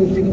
anything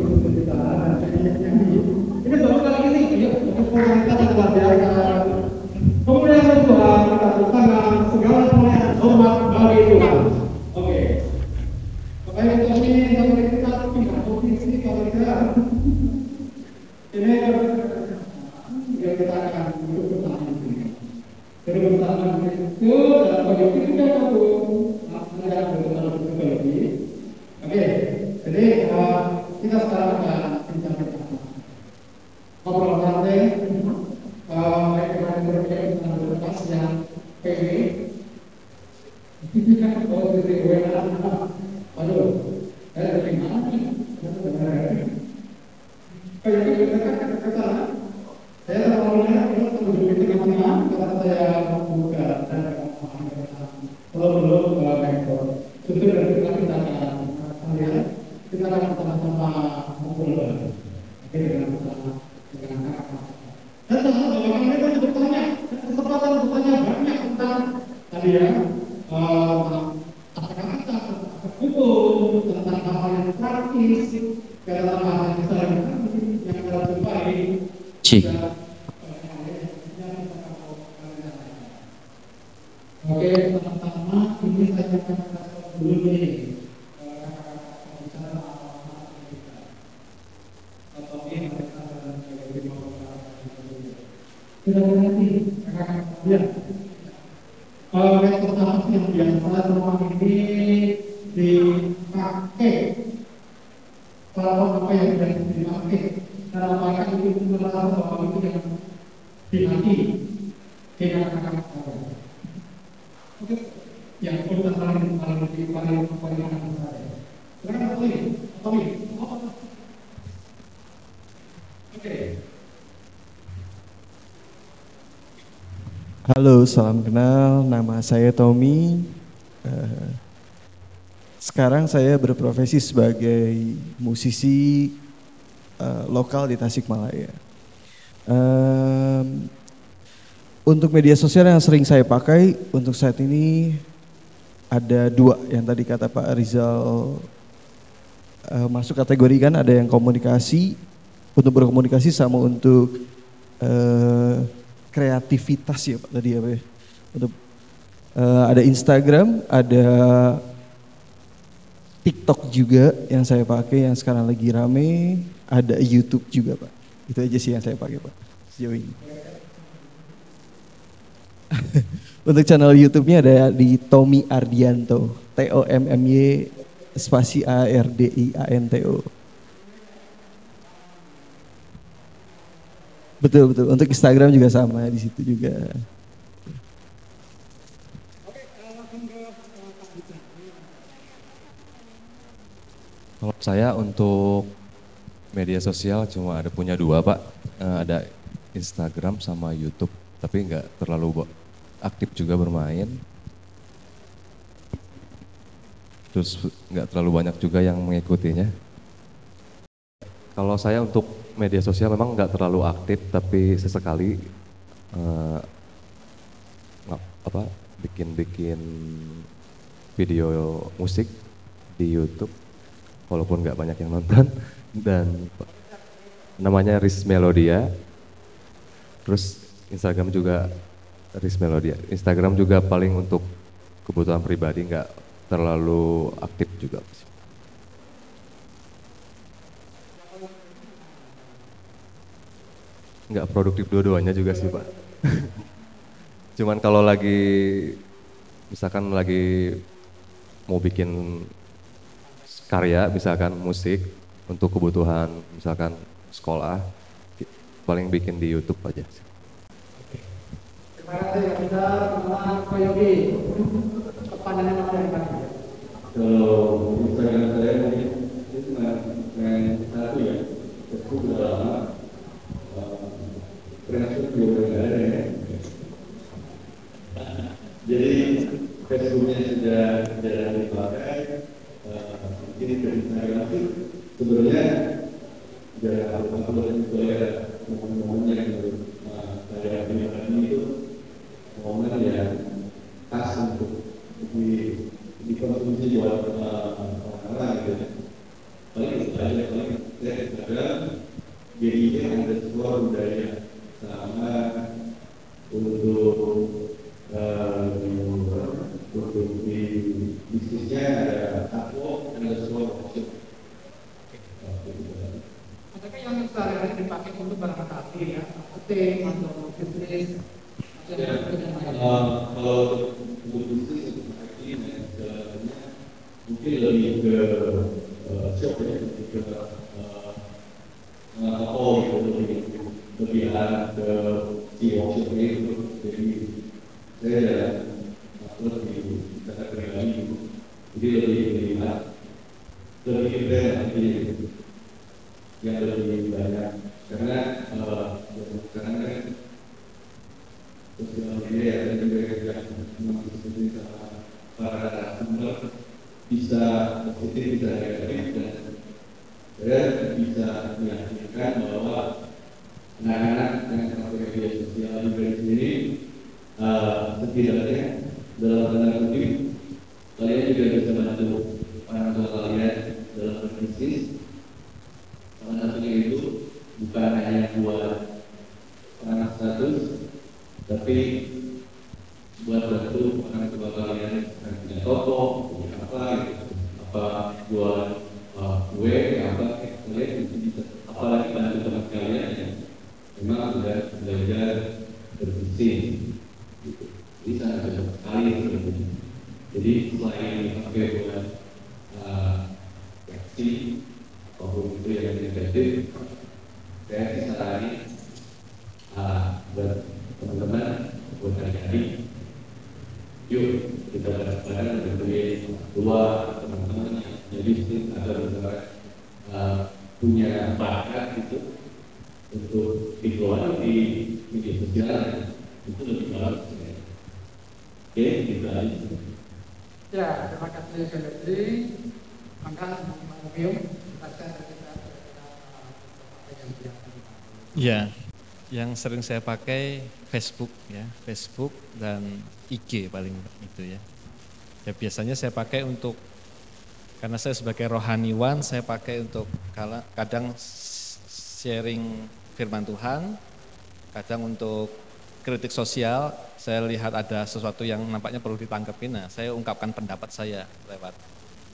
salam kenal. Nama saya Tommy. Eh, sekarang saya berprofesi sebagai musisi uh, lokal di Tasikmalaya. Untuk media sosial yang sering saya pakai untuk saat ini ada dua yang tadi kata Pak Rizal uh, masuk kategori kan ada yang komunikasi untuk berkomunikasi sama untuk kreativitas ya Pak tadi apa ya. Untuk uh, ada Instagram ada TikTok juga yang saya pakai yang sekarang lagi rame. Ada YouTube juga Pak. Itu aja sih yang saya pakai Pak sejauh ini. Untuk channel YouTube-nya ada di Tommy Ardianto. T O M M Y spasi A R D I A N T O Betul betul. Untuk Instagram juga sama di situ juga. Kalau saya untuk media sosial cuma ada punya dua pak, uh, ada Instagram sama YouTube, tapi nggak terlalu aktif juga bermain. Terus nggak terlalu banyak juga yang mengikutinya. Kalau saya untuk media sosial memang nggak terlalu aktif tapi sesekali uh, apa bikin-bikin video musik di YouTube walaupun nggak banyak yang nonton dan namanya Riz Melodia. Terus Instagram juga Riz Melodia. Instagram juga paling untuk kebutuhan pribadi nggak terlalu aktif juga nggak produktif dua-duanya juga sih pak. Cuman kalau lagi misalkan lagi mau bikin karya, misalkan musik untuk kebutuhan misalkan sekolah, paling bikin di YouTube aja. Terima kasih kita Pak Yogi. Kepanjangan apa yang Kalau Instagram saya mungkin itu cuma satu ya, Facebook udah lama, Facebook juga nggak ada ya. Jadi Facebooknya sudah jarang dipakai, mungkin dari itu sebenarnya jarang upload itu ya momen-momen yang saya gunakan itu momen yang khas untuk di dikonsumsi buat orang-orang gitu ya. Paling itu aja, paling saya Instagram jadinya ada sebuah budaya sama untuk uh, untuk di bisnisnya ada aku ada sebuah workshop tapi yang sehari-hari dipakai untuk barangkali ya marketing atau bisnis ya, kalau untuk bisnis marketing dan segalanya mungkin lebih ke uh, shop ya lebih ke uh, uh, gitu lebih lebih ke si workshop itu jadi saya upload di data pribadi jadi lebih melihat lebih brand lebih yang lebih banyak. Karena uh, sekarang kan sosial media dan juga yang mengikuti para customer bisa positif bisa negatif dan saya bisa meyakinkan bahwa anak-anak yang pakai media sosial juga di sini uh, setidaknya dalam tanda kutip kalian juga bisa bantu orang tua kalian dalam berbisnis salah satunya itu bukan hanya buat anak status tapi buat bantu orang tua kalian yang punya toko punya apa gitu. Apa jual uh, kue apa kalian bisa. Apalagi bantu teman kalian yang memang sudah belajar berbisnis. Jadi sangat cocok sekali sebetulnya. Jadi selain dipakai buat uh, reaksi apa pun itu yang negatif, saya sih sarani uh, buat teman-teman, buat adik-adik, yuk kita bareng-bareng dua teman-teman yang bisnis atau uh, punya bakat gitu untuk dikeluarkan di media sosial itu lebih bagus ya. Oke, gitu aja. Ya, terima kasih sekali Maka Mario, Ya, yang sering saya pakai Facebook ya, Facebook dan IG paling itu ya. Ya biasanya saya pakai untuk Karena saya sebagai rohaniwan, saya pakai untuk kadang sharing firman Tuhan, kadang untuk kritik sosial, saya lihat ada sesuatu yang nampaknya perlu ditangkapin, nah saya ungkapkan pendapat saya lewat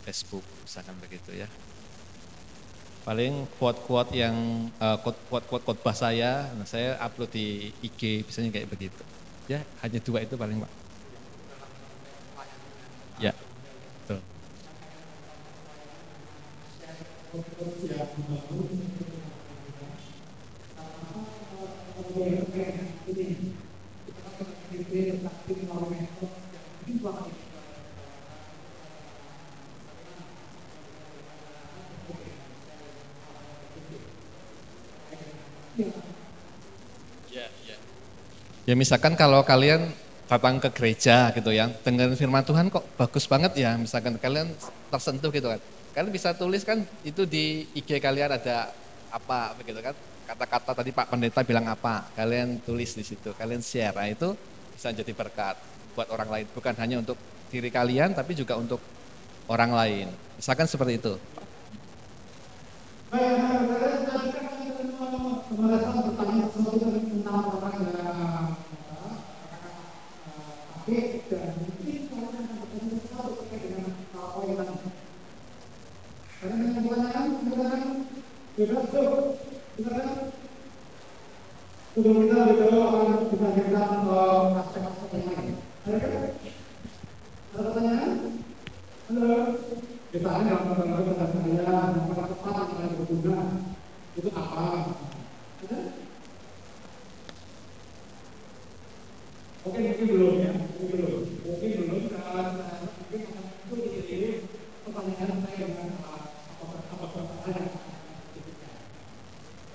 Facebook, misalkan begitu ya. Paling quote-quote yang uh, quote-quote khotbah saya, nah saya upload di IG, biasanya kayak begitu. Ya, hanya dua itu paling Pak. Ya. Ya, ya. Ya misalkan kalau kalian datang ke gereja gitu ya, dengerin firman Tuhan kok bagus banget ya, misalkan kalian tersentuh gitu kan Kalian bisa tulis kan itu di IG kalian ada apa begitu kan? Kata-kata tadi Pak Pendeta bilang apa? Kalian tulis di situ, kalian share. Nah, itu bisa jadi berkat buat orang lain, bukan hanya untuk diri kalian tapi juga untuk orang lain. Misalkan seperti itu. Tuh, silakan. Sebelum kita berdoa akan kita tentang aspek-aspek yang lain. Ada kan? Ada pertanyaan? Halo. Kita hanya mengetahui kata saya, kata tepat yang berguna. Itu apa? Ada? Oke, mungkin belum ya, mungkin belum, mungkin belum. Karena mungkin itu jadi pertanyaan saya dengan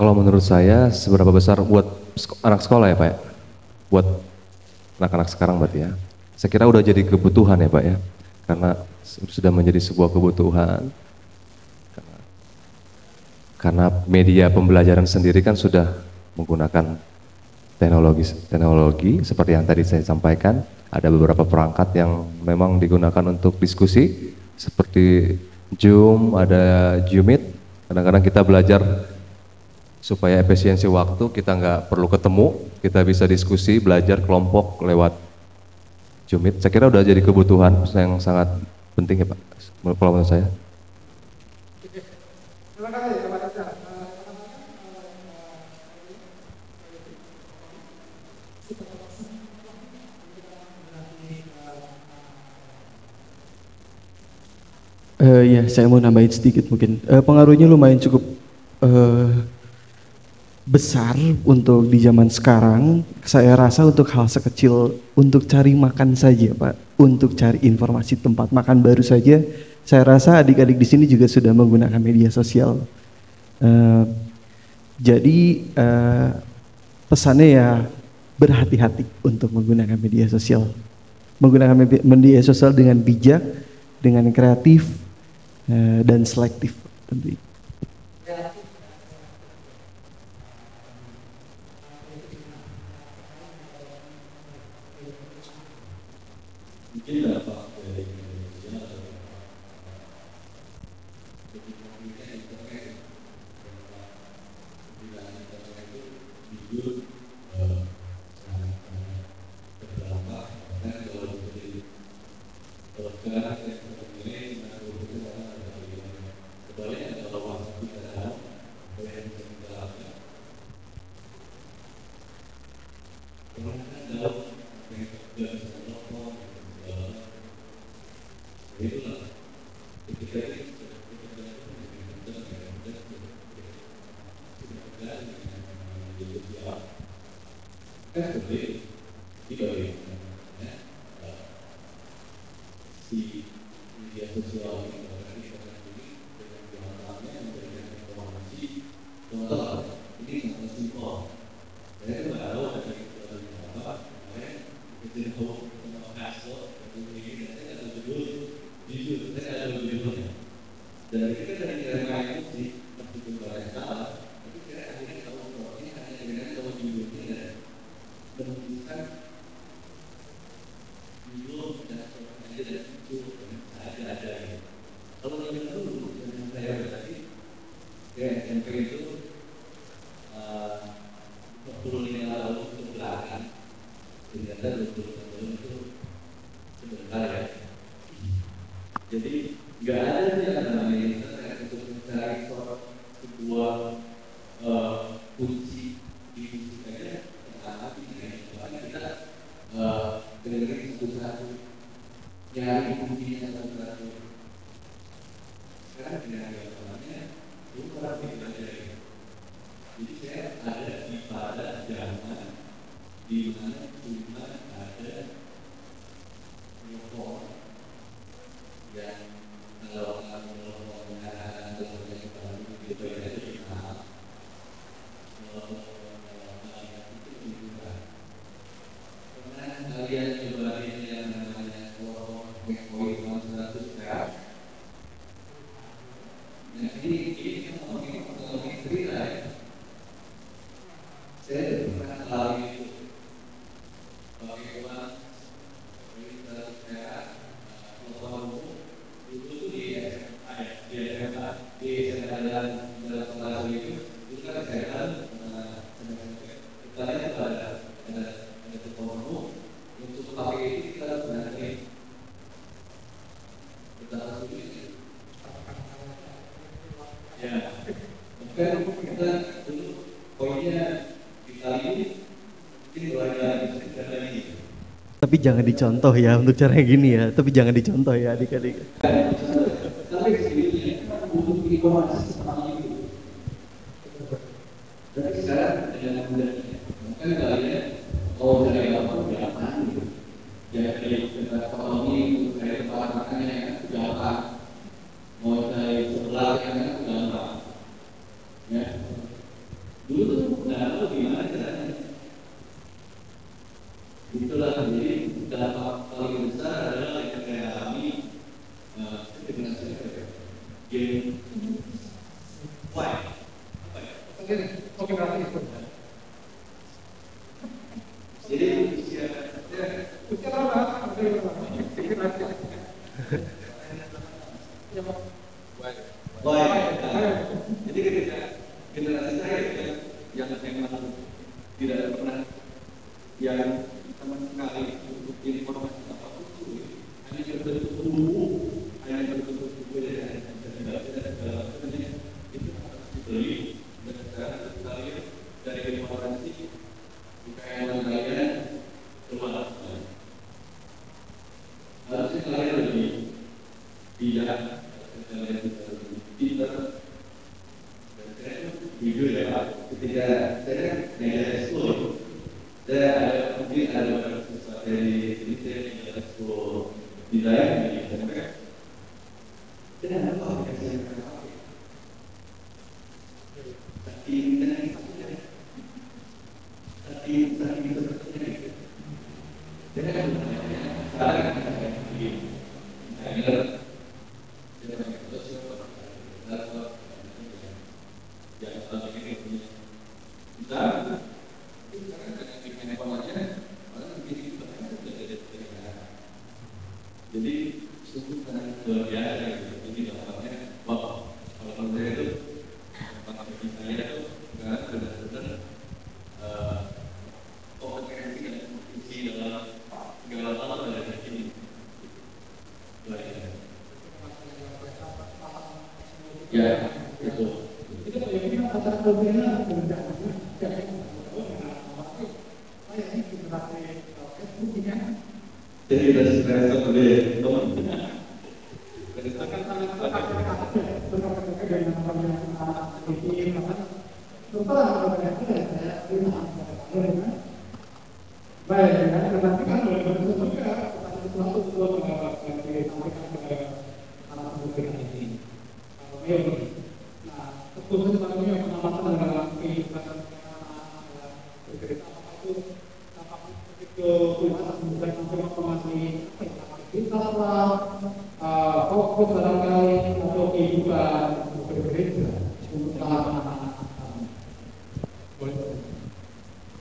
Kalau menurut saya seberapa besar buat anak sekolah ya Pak ya? Buat anak-anak sekarang berarti ya. Saya kira udah jadi kebutuhan ya Pak ya. Karena sudah menjadi sebuah kebutuhan. Karena, karena media pembelajaran sendiri kan sudah menggunakan teknologi teknologi seperti yang tadi saya sampaikan. Ada beberapa perangkat yang memang digunakan untuk diskusi seperti Zoom, ada Zoomit. Kadang-kadang kita belajar supaya efisiensi waktu kita nggak perlu ketemu, kita bisa diskusi, belajar kelompok lewat Zoomit. Saya kira udah jadi kebutuhan yang sangat penting ya Pak, kalau menurut saya. Terima kasih Uh, ya, saya mau nambahin sedikit mungkin. Uh, pengaruhnya lumayan cukup uh, besar untuk di zaman sekarang, saya rasa untuk hal sekecil untuk cari makan saja, Pak, untuk cari informasi tempat makan baru saja, saya rasa adik-adik di sini juga sudah menggunakan media sosial. Uh, jadi uh, pesannya ya berhati-hati untuk menggunakan media sosial, menggunakan media sosial dengan bijak, dengan kreatif uh, dan selektif tentunya. mungkin dapat dari Indonesia jujur sangat berdampak karena kalau menjadi bergerak ini sebaliknya kalau waktu kita dalam boleh menjalankan kemudian dalam itulah ketika kan Tapi jangan dicontoh ya untuk cara yang gini ya. Tapi jangan dicontoh ya adik-adik.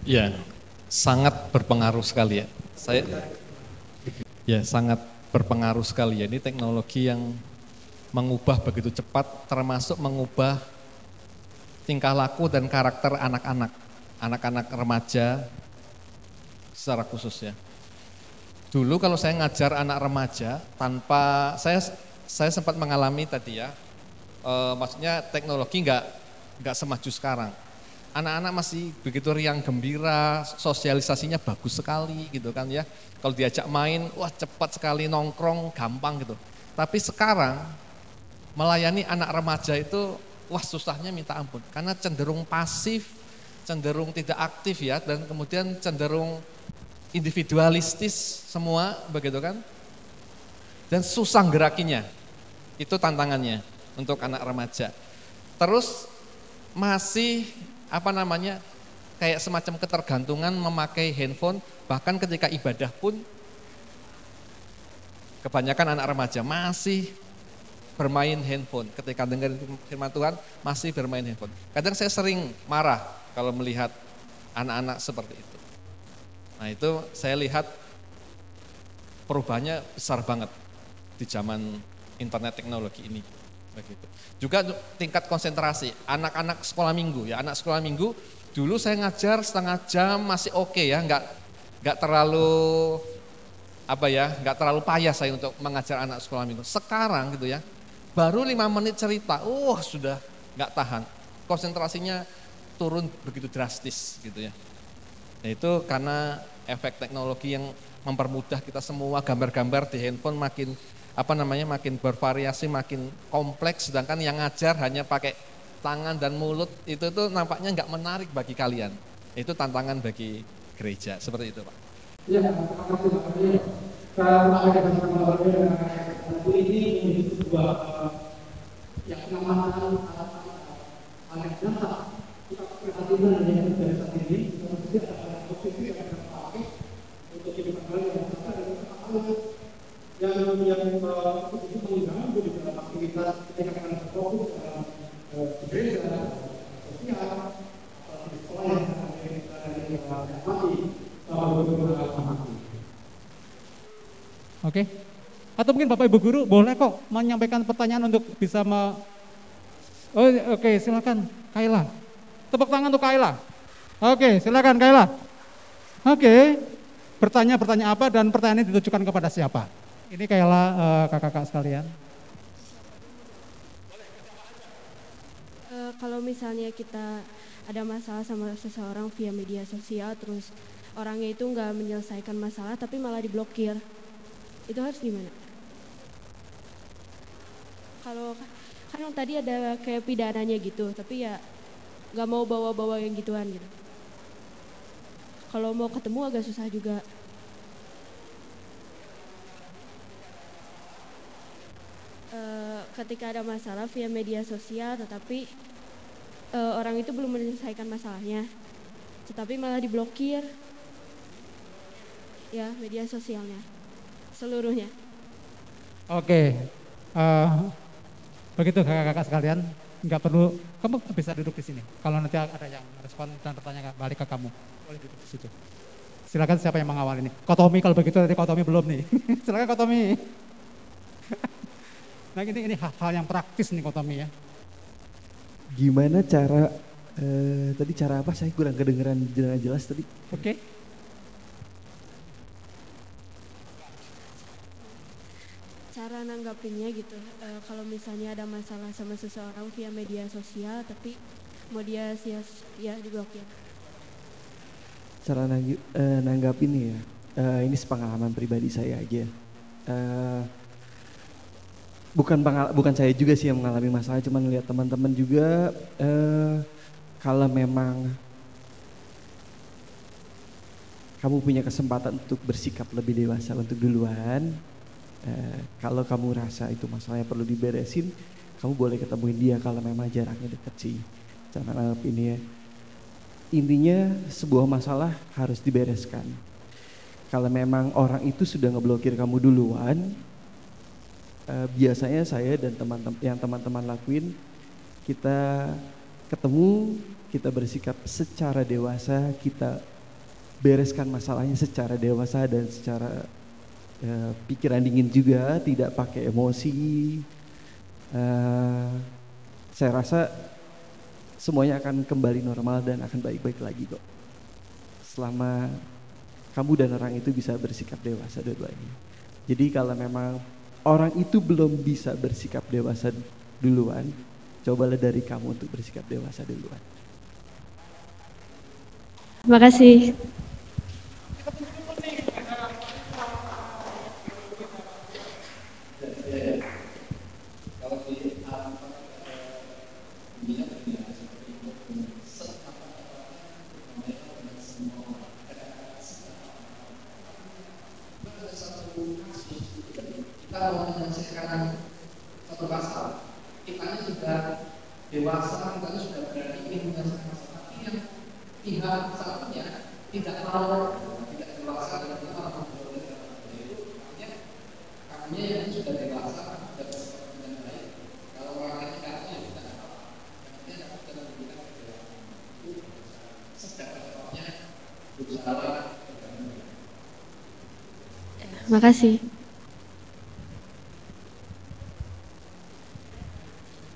Ya, sangat berpengaruh sekali ya. Saya ya sangat berpengaruh sekali ya. Ini teknologi yang mengubah begitu cepat termasuk mengubah tingkah laku dan karakter anak-anak, anak-anak remaja secara khusus ya. Dulu kalau saya ngajar anak remaja tanpa saya saya sempat mengalami tadi ya, e, maksudnya teknologi nggak nggak semaju sekarang anak-anak masih begitu riang gembira, sosialisasinya bagus sekali gitu kan ya. Kalau diajak main, wah cepat sekali nongkrong, gampang gitu. Tapi sekarang melayani anak remaja itu wah susahnya minta ampun karena cenderung pasif, cenderung tidak aktif ya dan kemudian cenderung individualistis semua begitu kan. Dan susah gerakinya. Itu tantangannya untuk anak remaja. Terus masih apa namanya kayak semacam ketergantungan memakai handphone bahkan ketika ibadah pun kebanyakan anak remaja masih bermain handphone ketika dengar firman Tuhan masih bermain handphone. Kadang saya sering marah kalau melihat anak-anak seperti itu. Nah itu saya lihat perubahannya besar banget di zaman internet teknologi ini begitu. Juga tingkat konsentrasi, anak-anak sekolah minggu ya, anak sekolah minggu dulu saya ngajar setengah jam masih oke okay ya, nggak nggak terlalu apa ya, nggak terlalu payah saya untuk mengajar anak sekolah minggu. Sekarang gitu ya, baru lima menit cerita, uh, sudah nggak tahan, konsentrasinya turun begitu drastis gitu ya. Nah, itu karena efek teknologi yang mempermudah kita semua gambar-gambar di handphone makin apa namanya makin bervariasi, makin kompleks, sedangkan yang ngajar hanya pakai tangan dan mulut itu tuh nampaknya nggak menarik bagi kalian. Itu tantangan bagi gereja seperti itu, Pak. Ya, terima kasih Pak. Karena ada bersama lagu ini menjadi sebuah yang pengamatan anak jasa. Kita perhatikan dengan dari saat ini, kita ada posisi yang terpakai untuk hidup kembali yang dan yang yang uh, itu mengganggu di dalam aktivitas kita berfokus dalam uh, gereja, sosial, di sekolah yang mati, Oke. Atau mungkin Bapak Ibu guru boleh kok menyampaikan pertanyaan untuk bisa me Oh, oke, okay, silakan Kaila. Tepuk tangan untuk Kaila. Oke, okay, silakan Kaila. Oke. Okay. Bertanya pertanyaan apa dan pertanyaan ini ditujukan kepada siapa? Ini kayaklah uh, kakak-kakak sekalian. Uh, kalau misalnya kita ada masalah sama seseorang via media sosial, terus orangnya itu nggak menyelesaikan masalah, tapi malah diblokir, itu harus gimana? Kalau kan tadi ada kayak pidananya gitu, tapi ya nggak mau bawa-bawa yang gituan gitu. Kalau mau ketemu agak susah juga. uh, ketika ada masalah via media sosial tetapi uh, orang itu belum menyelesaikan masalahnya tetapi malah diblokir ya media sosialnya seluruhnya oke uh, begitu kakak-kakak sekalian nggak perlu kamu bisa duduk di sini kalau nanti ada yang respon dan bertanya balik ke kamu boleh duduk di situ silakan siapa yang mengawal ini kotomi kalau begitu tadi kotomi belum nih silakan kotomi Nah ini, ini hal-hal yang praktis nih Kotomi ya. Gimana cara, eh, tadi cara apa saya kurang kedengeran jelas, jelas tadi. Oke. Okay. Cara nanggapinnya gitu, e, kalau misalnya ada masalah sama seseorang via media sosial tapi mau dia sia ya diblokir. Cara nanggi, e, nanggapin ya, e, ini sepengalaman pribadi saya aja. E, bukan bukan saya juga sih yang mengalami masalah, cuman lihat teman-teman juga eh, kalau memang kamu punya kesempatan untuk bersikap lebih dewasa untuk duluan, eh, kalau kamu rasa itu masalahnya perlu diberesin, kamu boleh ketemuin dia kalau memang jaraknya dekat sih. Jangan anggap ini ya. Intinya sebuah masalah harus dibereskan. Kalau memang orang itu sudah ngeblokir kamu duluan, eh, biasanya saya dan teman-teman yang teman-teman lakuin kita ketemu, kita bersikap secara dewasa, kita bereskan masalahnya secara dewasa dan secara uh, pikiran dingin juga, tidak pakai emosi. Uh, saya rasa semuanya akan kembali normal dan akan baik-baik lagi kok. Selama kamu dan orang itu bisa bersikap dewasa dua-duanya. Jadi kalau memang orang itu belum bisa bersikap dewasa duluan, cobalah dari kamu untuk bersikap dewasa duluan. Terima kasih. Dewasa kita sudah berani ingin menyelesaikan masalah tapi yang pihak satunya tidak mau tidak dewasa dan kita mau boleh itu. Artinya kami yang sudah dewasa sudah bersikap dengan baik kalau orang kita ya tidak apa yang penting kita memberikan kedewasaan itu sedapat-dapatnya berusaha Terima kasih.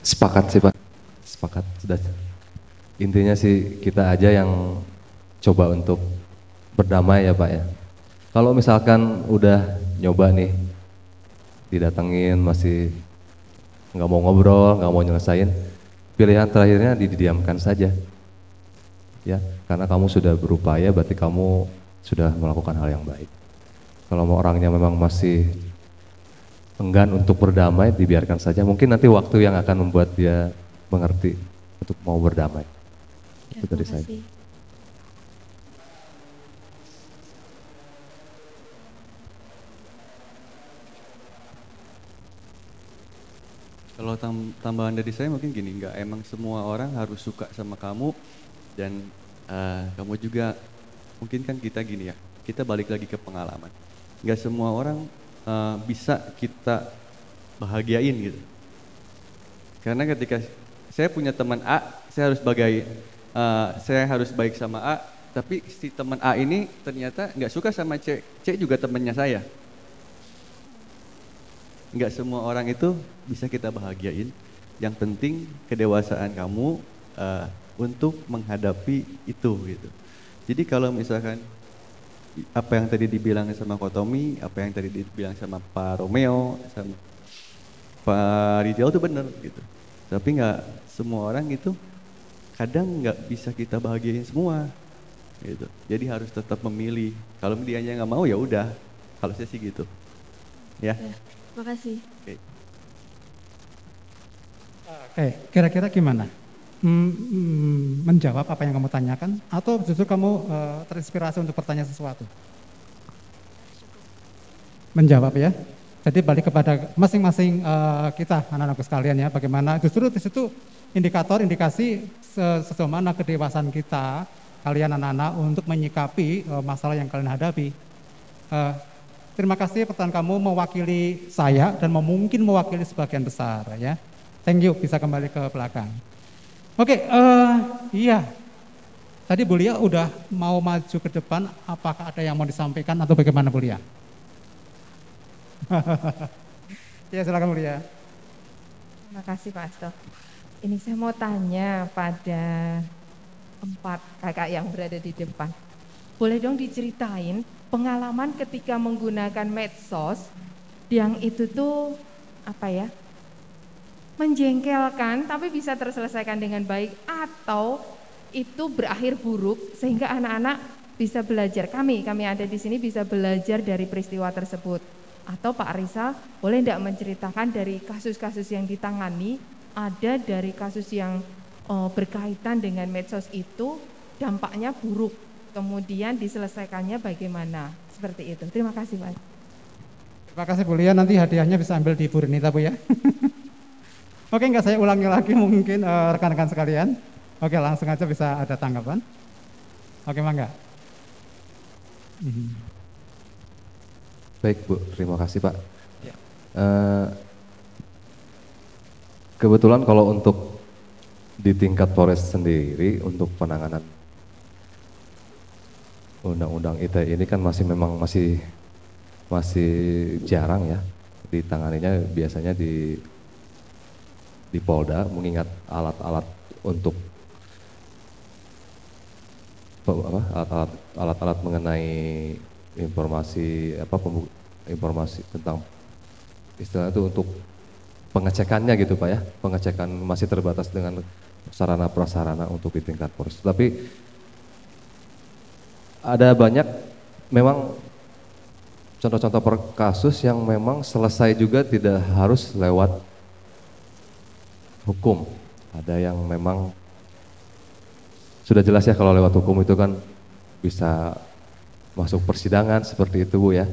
Sepakat sih Pak, sepakat sudah. Intinya sih kita aja yang coba untuk berdamai ya Pak ya. Kalau misalkan udah nyoba nih, didatengin masih nggak mau ngobrol, nggak mau nyelesain, pilihan terakhirnya didiamkan saja. Ya, karena kamu sudah berupaya, berarti kamu sudah melakukan hal yang baik. Kalau mau orangnya memang masih enggan untuk berdamai, dibiarkan saja. Mungkin nanti waktu yang akan membuat dia mengerti untuk mau berdamai. Ya, Itu dari saya. Kalau tam- tambahan dari saya mungkin gini, nggak emang semua orang harus suka sama kamu dan eh, kamu juga mungkin kan kita gini ya, kita balik lagi ke pengalaman. Nggak semua orang eh, bisa kita bahagiain gitu. Karena ketika saya punya teman A, saya harus bagai eh, saya harus baik sama A, tapi si teman A ini ternyata nggak suka sama C, C juga temannya saya nggak semua orang itu bisa kita bahagiain. Yang penting kedewasaan kamu uh, untuk menghadapi itu gitu. Jadi kalau misalkan apa yang tadi dibilang sama Kotomi, apa yang tadi dibilang sama Pak Romeo, sama Pak Rijal itu benar gitu. Tapi nggak semua orang itu kadang nggak bisa kita bahagiain semua gitu. Jadi harus tetap memilih. Kalau dianya nggak mau ya udah. Kalau saya sih gitu. Ya. Ya, terima kasih. Oke. Oke, kira-kira gimana? Hmm, hmm, menjawab apa yang kamu tanyakan atau justru kamu eh, terinspirasi untuk bertanya sesuatu? Menjawab ya. Jadi balik kepada masing-masing eh, kita anak-anakku sekalian ya, bagaimana justru di situ indikator indikasi se- sejauh mana kedewasaan kita kalian anak-anak untuk menyikapi eh, masalah yang kalian hadapi. Eh, terima kasih pertanyaan kamu mewakili saya dan mungkin mewakili sebagian besar ya. Thank you bisa kembali ke belakang. Oke, eh, iya. Tadi Bu Lia udah mau maju ke depan, apakah ada yang mau disampaikan atau bagaimana Bu Lia? ya silakan Bu Lia. Terima kasih Pak Asto. Ini saya mau tanya pada empat kakak yang berada di depan. Boleh dong diceritain pengalaman ketika menggunakan medsos yang itu tuh apa ya? menjengkelkan tapi bisa terselesaikan dengan baik atau itu berakhir buruk sehingga anak-anak bisa belajar kami kami ada di sini bisa belajar dari peristiwa tersebut atau Pak Rizal boleh tidak menceritakan dari kasus-kasus yang ditangani ada dari kasus yang eh, berkaitan dengan medsos itu dampaknya buruk kemudian diselesaikannya bagaimana seperti itu terima kasih Pak Terima kasih Bu Lia, nanti hadiahnya bisa ambil di Bu Renita Bu ya. Oke, nggak saya ulangi lagi mungkin eh, rekan-rekan sekalian. Oke, langsung aja bisa ada tanggapan. Oke, mangga. Baik Bu, terima kasih Pak. Ya. Eh, kebetulan kalau untuk di tingkat Polres sendiri untuk penanganan undang-undang ITE ini kan masih memang masih masih jarang ya ditanganinya. Biasanya di di Polda mengingat alat-alat untuk apa alat-alat mengenai informasi apa informasi tentang istilah itu untuk pengecekannya gitu Pak ya pengecekan masih terbatas dengan sarana prasarana untuk di tingkat Polres tapi ada banyak memang contoh-contoh per kasus yang memang selesai juga tidak harus lewat hukum. Ada yang memang sudah jelas ya kalau lewat hukum itu kan bisa masuk persidangan seperti itu Bu ya.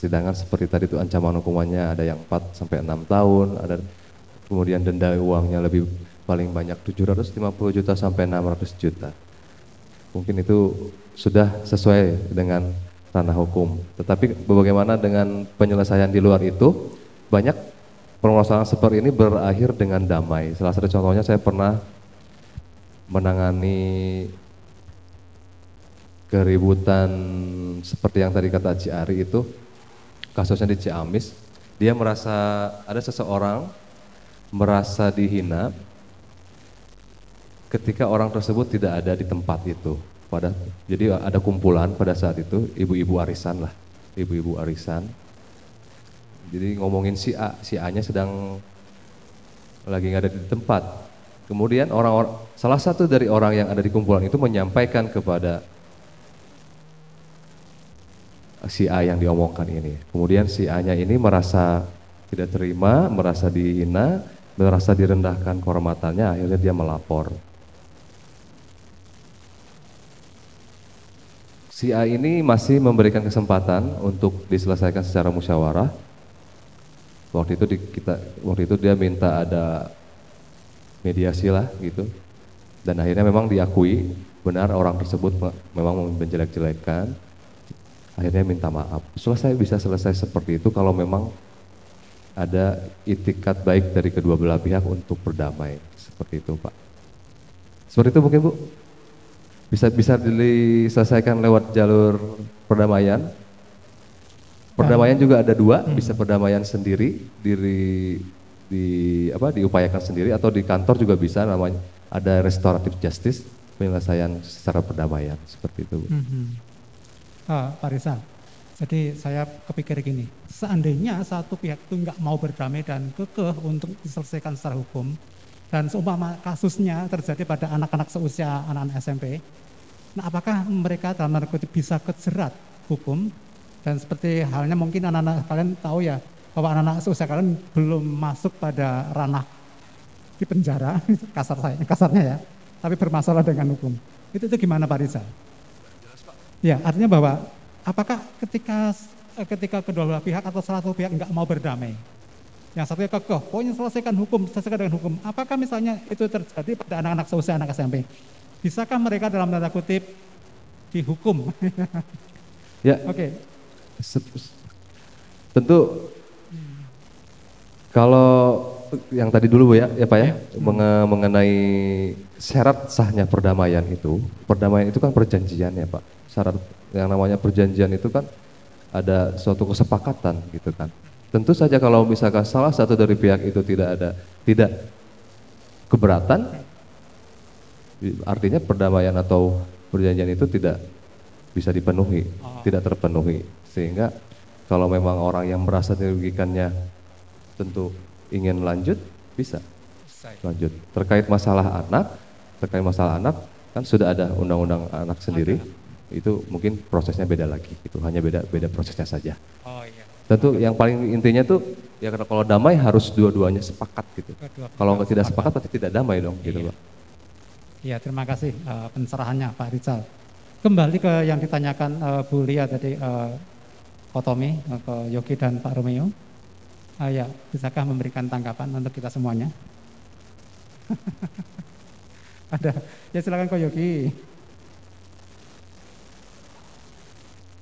Persidangan seperti tadi itu ancaman hukumannya ada yang 4 sampai 6 tahun, ada kemudian denda uangnya lebih paling banyak 750 juta sampai 600 juta. Mungkin itu sudah sesuai dengan ranah hukum. Tetapi bagaimana dengan penyelesaian di luar itu? Banyak permasalahan seperti ini berakhir dengan damai. Salah satu contohnya saya pernah menangani keributan seperti yang tadi kata Ci Ari itu kasusnya di Ciamis dia merasa ada seseorang merasa dihina ketika orang tersebut tidak ada di tempat itu. Pada jadi ada kumpulan pada saat itu ibu-ibu arisan lah ibu-ibu arisan. Jadi ngomongin si A si A nya sedang lagi nggak ada di tempat. Kemudian orang-orang salah satu dari orang yang ada di kumpulan itu menyampaikan kepada si A yang diomongkan ini. Kemudian si A-nya ini merasa tidak terima, merasa dihina, merasa direndahkan kehormatannya, akhirnya dia melapor. Si A ini masih memberikan kesempatan untuk diselesaikan secara musyawarah. Waktu itu di, kita waktu itu dia minta ada mediasi lah gitu. Dan akhirnya memang diakui benar orang tersebut me- memang menjelek-jelekan akhirnya minta maaf. Selesai bisa selesai seperti itu kalau memang ada itikat baik dari kedua belah pihak untuk berdamai seperti itu Pak. Seperti itu mungkin Bu. Bisa bisa diselesaikan lewat jalur perdamaian. Perdamaian juga ada dua, bisa perdamaian sendiri diri di apa diupayakan sendiri atau di kantor juga bisa namanya ada restoratif justice penyelesaian secara perdamaian seperti itu. Bu. Mhm. Pak Rizal, jadi saya kepikir gini, seandainya satu pihak itu nggak mau berdamai dan kekeh untuk diselesaikan secara hukum, dan seumpama kasusnya terjadi pada anak-anak seusia anak-anak SMP, nah apakah mereka dalam tanda kutip bisa kejerat hukum? Dan seperti halnya mungkin anak-anak kalian tahu ya, bahwa anak-anak seusia kalian belum masuk pada ranah di penjara, kasar saya, kasarnya ya, tapi bermasalah dengan hukum. Itu itu gimana Pak Rizal? Ya, artinya bahwa apakah ketika eh, ketika kedua belah pihak atau salah satu pihak nggak mau berdamai, yang satunya kekeh, pokoknya selesaikan hukum, selesaikan dengan hukum. Apakah misalnya itu terjadi pada anak-anak seusia anak SMP? Bisakah mereka dalam tanda kutip dihukum? Ya, Oke, se- Tentu kalau yang tadi dulu Bu ya, ya Pak ya, menge- mengenai syarat sahnya perdamaian itu, perdamaian itu kan perjanjian ya Pak. Syarat yang namanya perjanjian itu kan ada suatu kesepakatan gitu kan. Tentu saja kalau misalkan salah satu dari pihak itu tidak ada tidak keberatan, artinya perdamaian atau perjanjian itu tidak bisa dipenuhi, tidak terpenuhi. Sehingga kalau memang orang yang merasa dirugikannya tentu ingin lanjut, bisa lanjut. Terkait masalah anak, terkait masalah anak kan sudah ada undang-undang anak sendiri. Itu mungkin prosesnya beda lagi, itu hanya beda beda prosesnya saja. Oh iya. Tentu yang paling intinya tuh ya karena kalau damai harus dua-duanya sepakat gitu. Kedua Kalau pihak tidak sepakat. berarti tidak damai dong gitu, Pak. Iya, terima kasih eh, pencerahannya Pak Rizal. Kembali ke yang ditanyakan eh, Bu Lia tadi eh, Kotomi ke Yogi dan Pak Romeo. Ah, ya, bisakah memberikan tanggapan untuk kita semuanya? Ada. Ya silakan Ko Yogi.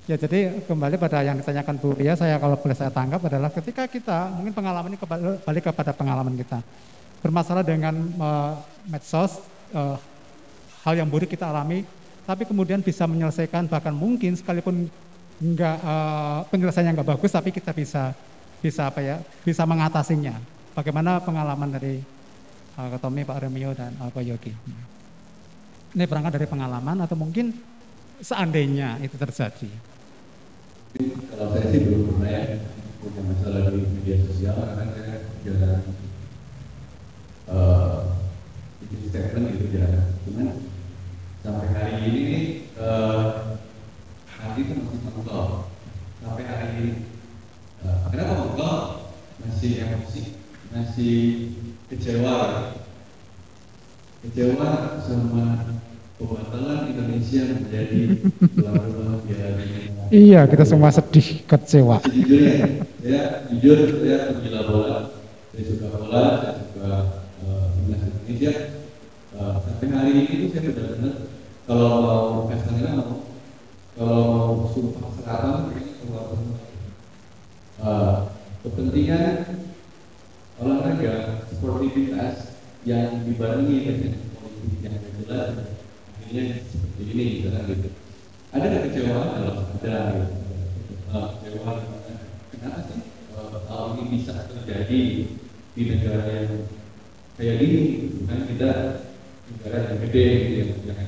Ya jadi kembali pada yang ditanyakan Bu Ria, saya kalau boleh saya tangkap adalah ketika kita mungkin pengalaman ini kembali balik kepada pengalaman kita bermasalah dengan uh, medsos, uh, hal yang buruk kita alami, tapi kemudian bisa menyelesaikan bahkan mungkin sekalipun enggak uh, penyelesaiannya enggak bagus, tapi kita bisa bisa apa ya, bisa mengatasinya. Bagaimana pengalaman dari uh, Tommy, Pak Remio dan uh, Pak Yogi? Ini berangkat dari pengalaman atau mungkin seandainya itu terjadi? Kalau saya sih belum pernah ya punya masalah di media sosial karena saya jarang uh, bikin statement gitu jarang. Cuman sampai hari ini nih uh, hati itu masih mengkol sampai hari ini. Uh, kenapa mengkol masih emosi masih kecewa. Kecewa sama pembatalan Indonesia menjadi Piala Iya, kita semua sedih, kecewa. Jujur ya, saya jujur saya penggila bola, saya suka bola, saya suka timnas uh, Indonesia. Uh, sampai hari ini itu saya benar-benar kalau mau pestanya mau kalau mau sumpah seratan uh, kepentingan olahraga sportivitas yang dibarengi dengan politik yang jelas ini gitu kan gitu. Ada kekecewaan kalau ada uh, kekecewaan kenapa sih uh, hal ini bisa terjadi di negara yang kayak gini? Kan kita negara yang gede gitu yang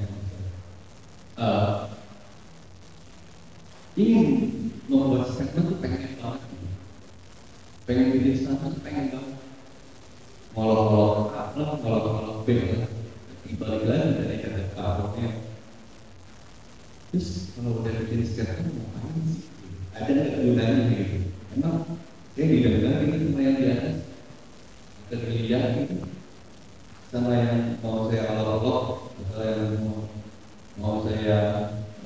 uh, ingin membuat statement tuh pengen banget pengen bikin statement pengen banget. Molok-molok A molok-molok B balik lagi dari kata Pak terus kalau udah bikin sekarang ngapain sih? Ada nggak gunanya gitu? Emang saya didengar ini sama yang di atas. Terlihat gitu. Sama yang mau saya olok atau yang mau, mau saya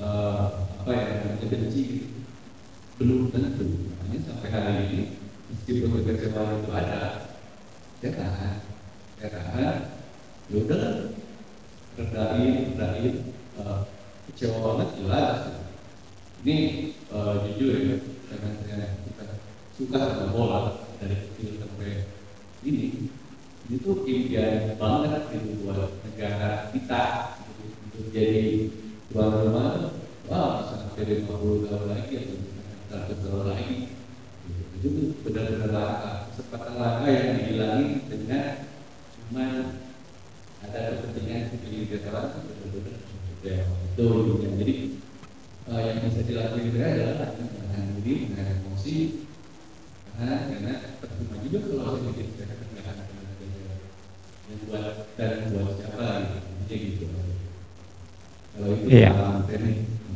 uh, apa ya namanya benci gitu. belum tentu. Makanya sampai hari ini meskipun kekecewaan itu ada saya tahan. Saya tahan. Ya redain redain uh, kecewa banget jelas. Ini uh, jujur ya karena saya suka, suka sama bola dari kecil sampai ini ini tuh impian banget gitu buat negara kita gitu, untuk jadi tuan rumah. Wah bisa sampai 50 tahun lagi atau seratus tahun lagi. Itu benar-benar langka kesempatan langka yang dihilangi dengan cuma ada kepentingan benar-benar ya itu ujungnya jadi uh, yang bisa dilakukan itu adalah menahan diri menahan emosi karena karena percuma juga kalau bikin mereka menahan yang buat dan buat siapa? Gitu gitu. Kalau itu iya. sampai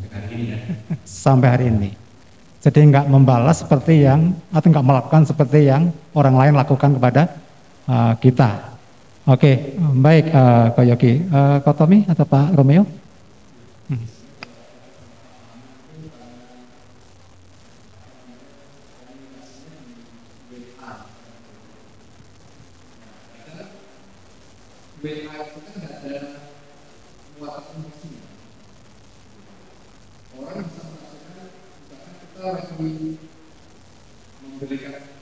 hari ini ya. Sampai hari ini. Jadi nggak membalas seperti yang atau nggak melakukan seperti yang orang lain lakukan kepada uh, kita. Oke, okay, baik uh, Ko Yogi. Uh, Ko Tommy atau Pak Romeo? Merasakan, misalkan kita lagi memberikan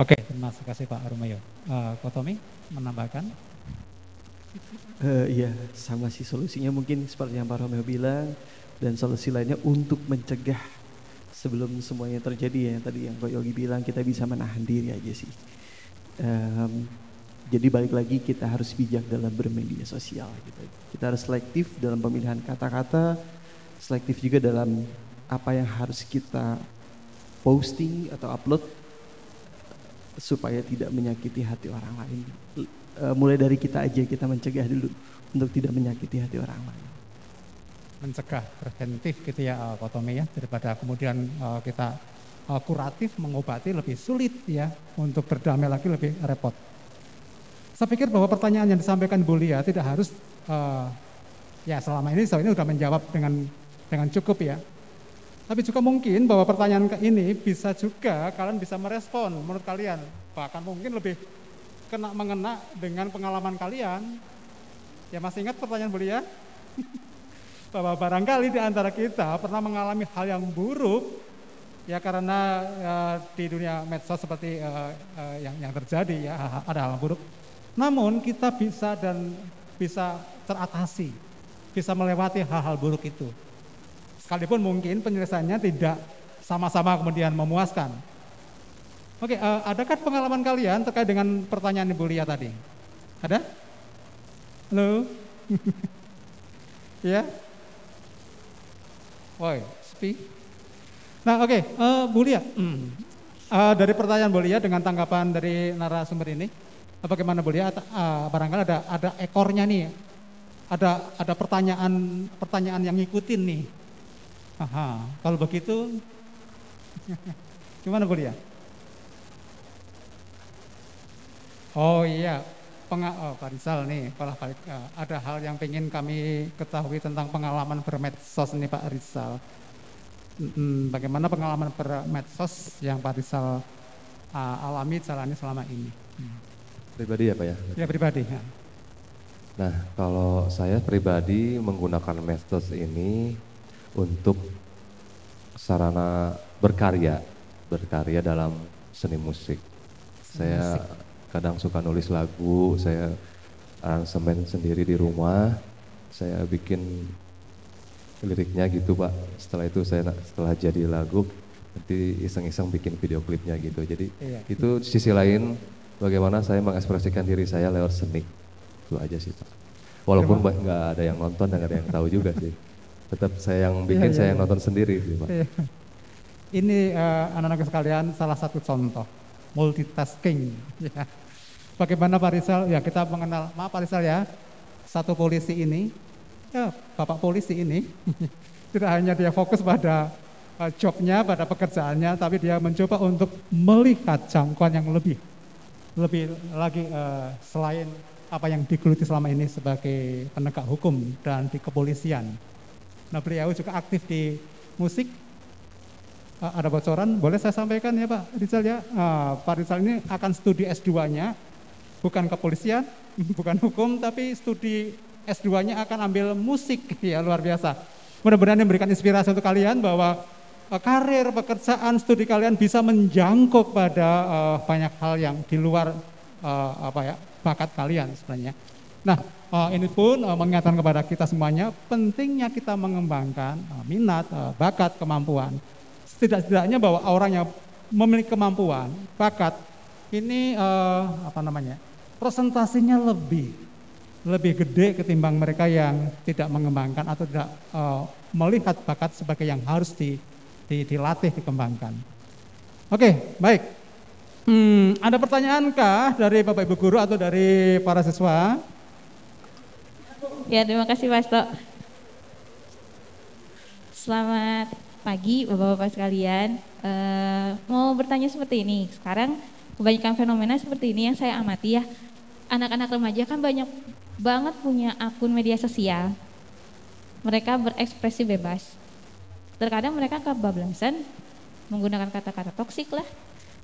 Oke, terima kasih Pak Arumayo. Uh, Kotomi menambahkan? Uh, iya, sama sih solusinya mungkin seperti yang Pak Romeo bilang dan solusi lainnya untuk mencegah sebelum semuanya terjadi ya tadi yang Kak Yogi bilang kita bisa menahan diri aja sih. Um, jadi balik lagi kita harus bijak dalam bermedia sosial gitu. Kita harus selektif dalam pemilihan kata-kata, selektif juga dalam apa yang harus kita posting atau upload supaya tidak menyakiti hati orang lain. Uh, mulai dari kita aja kita mencegah dulu untuk tidak menyakiti hati orang lain mencegah preventif gitu ya Kotome ya daripada kemudian uh, kita uh, kuratif mengobati lebih sulit ya untuk berdamai lagi lebih repot. Saya pikir bahwa pertanyaan yang disampaikan Bu Lia tidak harus uh, ya selama ini saya ini sudah menjawab dengan dengan cukup ya. Tapi juga mungkin bahwa pertanyaan ini bisa juga kalian bisa merespon menurut kalian bahkan mungkin lebih kena mengena dengan pengalaman kalian. Ya masih ingat pertanyaan Bu Lia? bahwa barangkali di antara kita pernah mengalami hal yang buruk ya karena ya, di dunia medsos seperti uh, uh, yang yang terjadi ya ada hal buruk. Namun kita bisa dan bisa teratasi, bisa melewati hal-hal buruk itu. Sekalipun mungkin penyelesaiannya tidak sama-sama kemudian memuaskan. Oke, uh, adakah pengalaman kalian terkait dengan pertanyaan Ibu Lia tadi? Ada? Halo? ya, Woi, speak. Nah, oke, okay. uh, Bu Lia. Hmm. Uh, dari pertanyaan Bu Lia dengan tanggapan dari narasumber ini, bagaimana Bu Lia? Uh, barangkali ada ada ekornya nih, ada ada pertanyaan pertanyaan yang ngikutin nih. Aha, kalau begitu, gimana Bu Lia? Oh iya, Peng, oh, Pak Rizal nih, Pak uh, ada hal yang ingin kami ketahui tentang pengalaman bermedsos nih Pak Rizal. Hmm, bagaimana pengalaman bermedsos yang Pak Rizal uh, alami jalani selama ini? Hmm. Pribadi ya Pak ya? Ya pribadi. Ya. Nah kalau saya pribadi menggunakan medsos ini untuk sarana berkarya, berkarya dalam seni musik. Seni saya musik kadang suka nulis lagu, saya aransemen sendiri di rumah, saya bikin liriknya gitu pak. Setelah itu saya setelah jadi lagu nanti iseng-iseng bikin video klipnya gitu. Jadi iya. itu sisi lain bagaimana saya mengekspresikan diri saya lewat seni. Itu aja sih pak. Walaupun nggak ada yang nonton dan nggak ada yang tahu juga sih. Tetap saya yang bikin, iya, iya, saya yang iya. nonton sendiri sih pak. Iya. Ini uh, anak-anak sekalian salah satu contoh multitasking. Ya. Bagaimana Pak Rizal? Ya kita mengenal, maaf Pak Rizal ya, satu polisi ini, ya Bapak polisi ini, tidak hanya dia fokus pada uh, jobnya, pada pekerjaannya, tapi dia mencoba untuk melihat jangkauan yang lebih, lebih lagi uh, selain apa yang digeluti selama ini sebagai penegak hukum dan di kepolisian. Nah beliau juga aktif di musik, uh, ada bocoran, boleh saya sampaikan ya Pak Rizal ya. Uh, Pak Rizal ini akan studi S2-nya bukan kepolisian, bukan hukum, tapi studi S2-nya akan ambil musik, ya luar biasa. Mudah-mudahan memberikan inspirasi untuk kalian bahwa uh, karir, pekerjaan, studi kalian bisa menjangkau pada uh, banyak hal yang di luar uh, apa ya bakat kalian sebenarnya. Nah, uh, ini pun uh, mengingatkan kepada kita semuanya pentingnya kita mengembangkan uh, minat, uh, bakat, kemampuan. Setidak-tidaknya bahwa orang yang memiliki kemampuan, bakat, ini uh, apa namanya? presentasinya lebih lebih gede ketimbang mereka yang tidak mengembangkan atau tidak uh, melihat bakat sebagai yang harus di, di, dilatih dikembangkan. Oke, okay, baik. Hmm, ada pertanyaankah dari Bapak Ibu guru atau dari para siswa? Ya, terima kasih Pak Sto. Selamat pagi Bapak-bapak sekalian. Uh, mau bertanya seperti ini. Sekarang kebanyakan fenomena seperti ini yang saya amati ya anak-anak remaja kan banyak banget punya akun media sosial. Mereka berekspresi bebas. Terkadang mereka kebablasan menggunakan kata-kata toksik lah.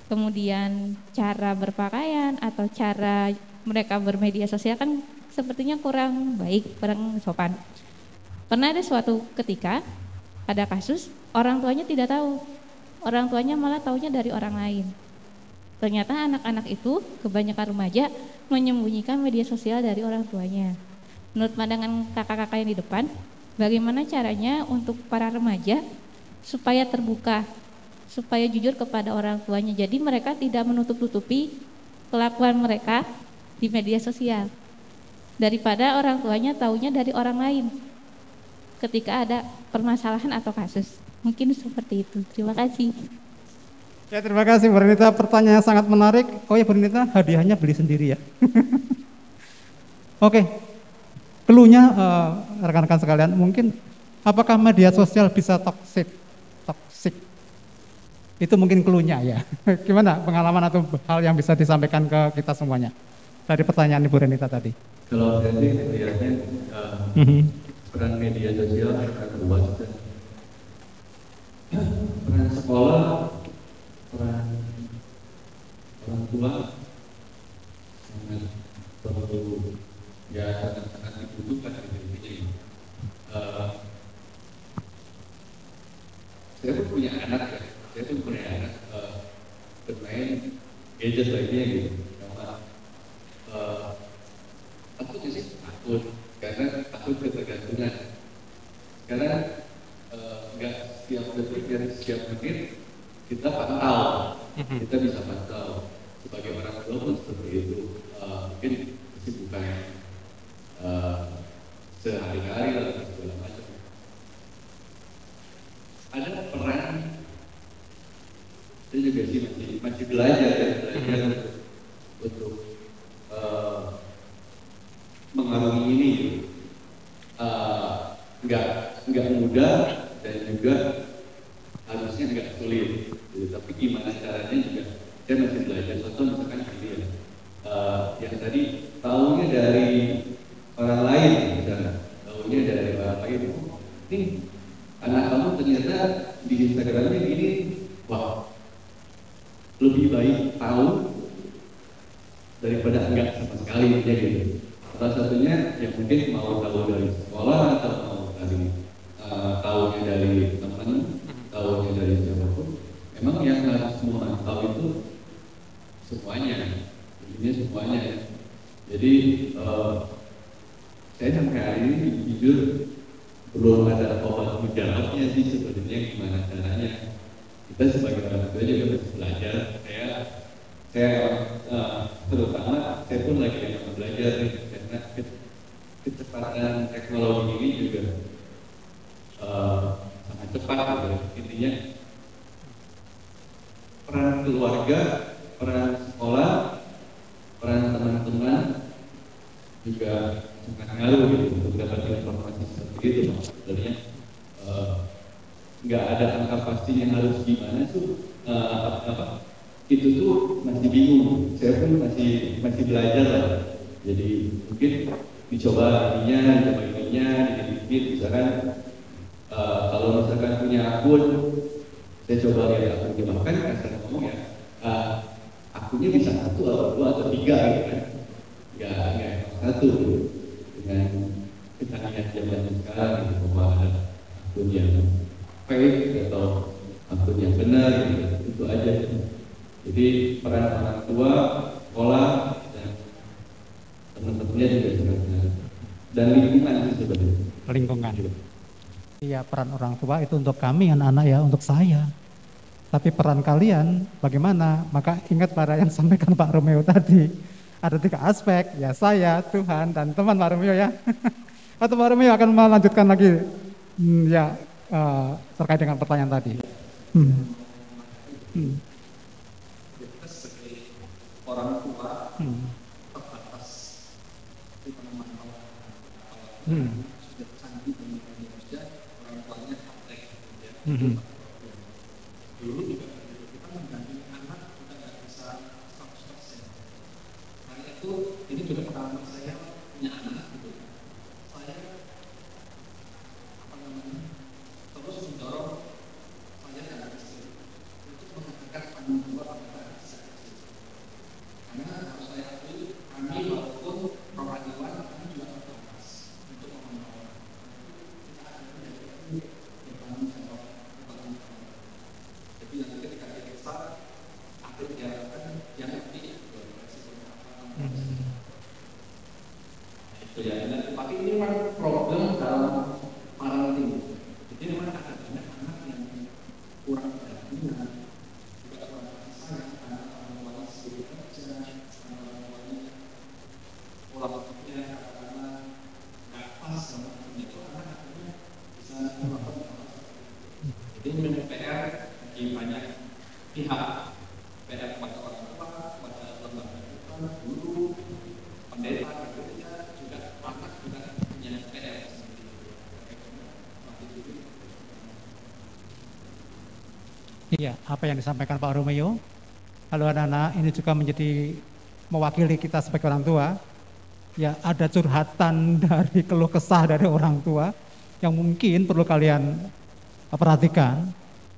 Kemudian cara berpakaian atau cara mereka bermedia sosial kan sepertinya kurang baik, kurang sopan. Pernah ada suatu ketika ada kasus orang tuanya tidak tahu. Orang tuanya malah taunya dari orang lain. Ternyata anak-anak itu kebanyakan remaja menyembunyikan media sosial dari orang tuanya. Menurut pandangan kakak-kakak yang di depan, bagaimana caranya untuk para remaja supaya terbuka supaya jujur kepada orang tuanya. Jadi mereka tidak menutup-tutupi kelakuan mereka di media sosial. Daripada orang tuanya taunya dari orang lain. Ketika ada permasalahan atau kasus. Mungkin seperti itu. Terima kasih. Ya terima kasih Bu Renita, pertanyaan sangat menarik. Oh ya Bu Renita, hadiahnya beli sendiri ya. Oke, Keluhnya eh, rekan-rekan sekalian, mungkin apakah media sosial bisa toxic? Toxic. Itu mungkin keluhnya ya. Gimana pengalaman atau hal yang bisa disampaikan ke kita semuanya? Dari pertanyaan Ibu Renita tadi. Kalau saya sih melihatnya uh, Mhm. peran media sosial sangat luas dan peran sekolah, peran orang tua sangat perlu ya sangat-sangat dibutuhkan di intinya ini. Uh, saya pun punya anak ya, saya pun punya anak uh, bermain gadget lainnya gitu. Sama, uh, takut sih? Takut. Karena takut ketergantungan. Karena eh, nggak setiap detik dan setiap menit kita pantau. Kita bisa pantau. Sebagai orang tua pun seperti itu. Eh, mungkin kesibukan eh, sehari-hari lah dan segala macam. Ada peran. Saya juga sih masih masih belajar ya belajar untuk eh, mengarungi ini eh, nggak nggak mudah dan juga harusnya nggak sulit. Gitu. tapi gimana caranya juga? Saya masih belajar contoh misalkan gini ya. Eh, yang tadi tahunya dari orang lain misalnya. Tahunya dari orang lain. Oh, nih anak kamu ternyata di Instagramnya gini. Wah lebih baik tahu daripada enggak sama sekali ya gitu. Salah satunya yang mungkin mau tahu dari sekolah atau mau dari uh, tahunya dari teman, tahunya dari siapa pun. Memang yang harus memantau itu semuanya, intinya semuanya ya. Jadi uh, saya sampai hari ini jujur belum ada obat mujarabnya sih sebenarnya gimana caranya. Kita sebagai orang tua juga masih belajar. Saya saya eh, terutama saya pun lagi banyak belajar nih karena ke- kecepatan teknologi ini juga eh, sangat cepat gitu. intinya peran keluarga peran sekolah peran teman-teman juga sangat ngaruh gitu untuk dapat informasi seperti itu sebenarnya eh, nggak ada angka pastinya harus gimana tuh apa itu tuh masih bingung. Saya pun masih masih belajar lah. Jadi mungkin dicoba ininya dicoba ininya dikit-dikit misalkan eh, kalau misalkan punya akun saya coba lihat akunnya bahkan kasar ngomong ya eh, akunnya bisa satu atau dua atau tiga gitu kan. Nggak emang satu gitu. dengan kecanggihan zaman sekarang gitu bahwa ada akun yang fake atau akun yang benar gitu. Itu aja jadi peran orang tua sekolah dan teman-temannya juga sangat menarik. dan lingkungan sih sebenarnya lingkungan. Iya, peran orang tua itu untuk kami anak-anak ya, untuk saya. Tapi peran kalian bagaimana? Maka ingat pada yang sampaikan Pak Romeo tadi. Ada tiga aspek, ya saya, Tuhan, dan teman Pak Romeo ya. Atau Pak Romeo akan melanjutkan lagi hmm, ya eh, terkait dengan pertanyaan tadi. Hmm. Hmm. Orang tua Hmm. terbatas di mana-mana Hmm. sudah canggih dengan media sosial orang tuanya praktek gitu ya. Mhm. dulu juga kita mendampingi anak kita nggak bisa 100% karena itu ini juga pengalaman saya punya anak gitu saya apa namanya terus mendorong saya dan istri untuk mengatakan tanggung jawab kepada si kecil karena harus saya akui kami walaupun rohaniwan kami juga terbatas untuk memantau kita akan menjadi bertanggung jawab bertanggung jawab jadi nanti ketika dia besar akhir diharapkan dia ngerti resikonya apa itu ya dan tapi ini memang problem dalam parenting jadi memang ada banyak anak yang kurang perhatian bisa uh, pola pikirnya katakanlah nggak pas sama menjadi orang akhirnya bisa melakukan hal seperti itu. Jadi memang PR bagi banyak pihak PR kepada orang tua, kepada lembaga kita, guru, pendeta, gereja juga anak juga punya PR seperti itu. Iya, apa yang disampaikan Pak Romeo. Halo anak-anak, ini juga menjadi mewakili kita sebagai orang tua. Ya, ada curhatan dari keluh kesah dari orang tua yang mungkin perlu kalian perhatikan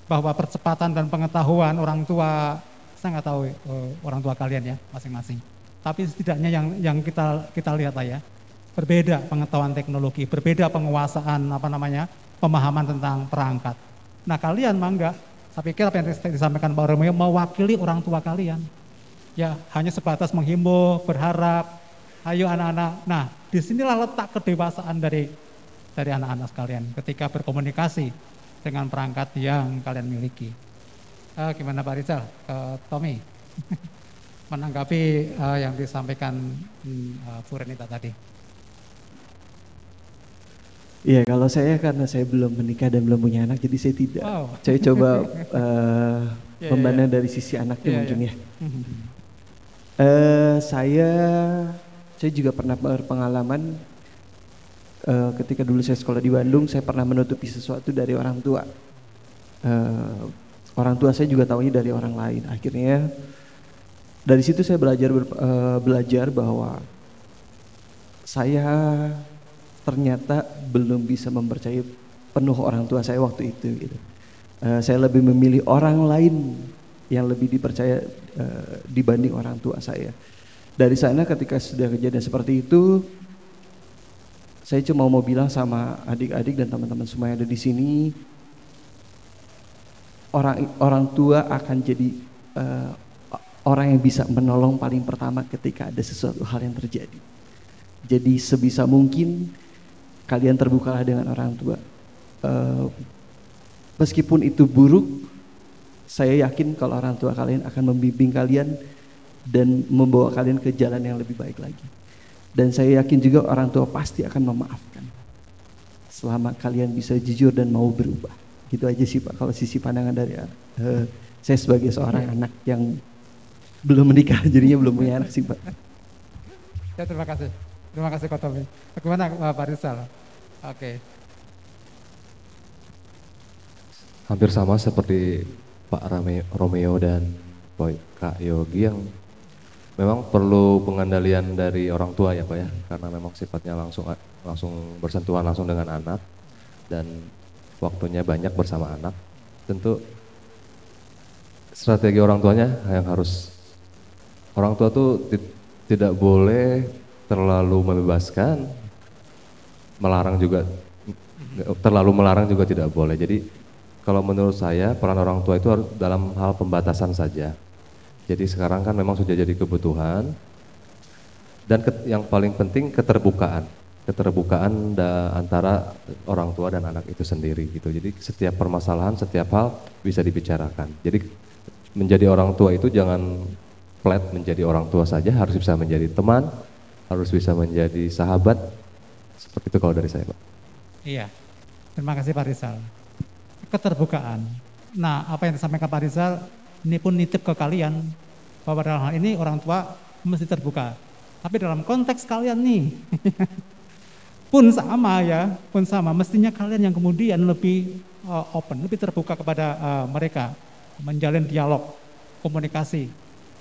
bahwa percepatan dan pengetahuan orang tua saya nggak tahu uh, orang tua kalian ya masing-masing. Tapi setidaknya yang yang kita kita lihat lah ya berbeda pengetahuan teknologi, berbeda penguasaan apa namanya pemahaman tentang perangkat. Nah kalian mangga saya pikir apa yang disampaikan Pak Romeo mewakili orang tua kalian. Ya, hanya sebatas menghimbau, berharap, ayo anak-anak. Nah, di sinilah letak kedewasaan dari dari anak-anak sekalian ketika berkomunikasi dengan perangkat yang kalian miliki. Uh, gimana Pak Rizal? Ke Tommy. Menanggapi uh, yang disampaikan uh, Bu Renita tadi. Iya, kalau saya karena saya belum menikah dan belum punya anak, jadi saya tidak. Wow. Saya coba uh, Yeah, memandang yeah. dari sisi anaknya Yeah, mungkin yeah. ya. Eh, saya saya juga pernah berpengalaman eh, ketika dulu saya sekolah di Bandung, saya pernah menutupi sesuatu dari orang tua. Eh, orang tua saya juga tahunya dari orang lain. Akhirnya dari situ saya belajar ber- eh, belajar bahwa saya ternyata belum bisa mempercayai penuh orang tua saya waktu itu. Gitu. Eh, saya lebih memilih orang lain yang lebih dipercaya eh, dibanding orang tua saya. Dari sana ketika sudah kejadian seperti itu, saya cuma mau bilang sama adik-adik dan teman-teman semua yang ada di sini, orang orang tua akan jadi eh, orang yang bisa menolong paling pertama ketika ada sesuatu hal yang terjadi. Jadi sebisa mungkin kalian terbukalah dengan orang tua. Eh, meskipun itu buruk, saya yakin kalau orang tua kalian akan membimbing kalian dan membawa kalian ke jalan yang lebih baik lagi. Dan saya yakin juga orang tua pasti akan memaafkan. Selama kalian bisa jujur dan mau berubah. Gitu aja sih Pak kalau sisi pandangan dari eh, saya sebagai seorang anak yang belum menikah jadinya belum punya anak sih Pak. Ya terima kasih. Terima kasih Kak Tommy. Bagaimana uh, Pak Rizal? Oke. hampir sama seperti Pak Rame- Romeo dan Boy Kak Yogi yang memang perlu pengendalian dari orang tua ya Pak ya karena memang sifatnya langsung langsung bersentuhan langsung dengan anak dan waktunya banyak bersama anak tentu strategi orang tuanya yang harus orang tua tuh ti- tidak boleh terlalu membebaskan melarang juga terlalu melarang juga tidak boleh jadi kalau menurut saya peran orang tua itu harus dalam hal pembatasan saja. Jadi sekarang kan memang sudah jadi kebutuhan dan ke- yang paling penting keterbukaan, keterbukaan da- antara orang tua dan anak itu sendiri gitu. Jadi setiap permasalahan, setiap hal bisa dibicarakan. Jadi menjadi orang tua itu jangan flat menjadi orang tua saja, harus bisa menjadi teman, harus bisa menjadi sahabat. Seperti itu kalau dari saya, Pak. Iya. Terima kasih Pak Rizal. Keterbukaan. Nah, apa yang disampaikan Pak Rizal ini pun nitip ke kalian bahwa dalam hal ini orang tua mesti terbuka. Tapi dalam konteks kalian nih pun sama ya, pun sama. Mestinya kalian yang kemudian lebih uh, open, lebih terbuka kepada uh, mereka, menjalin dialog, komunikasi.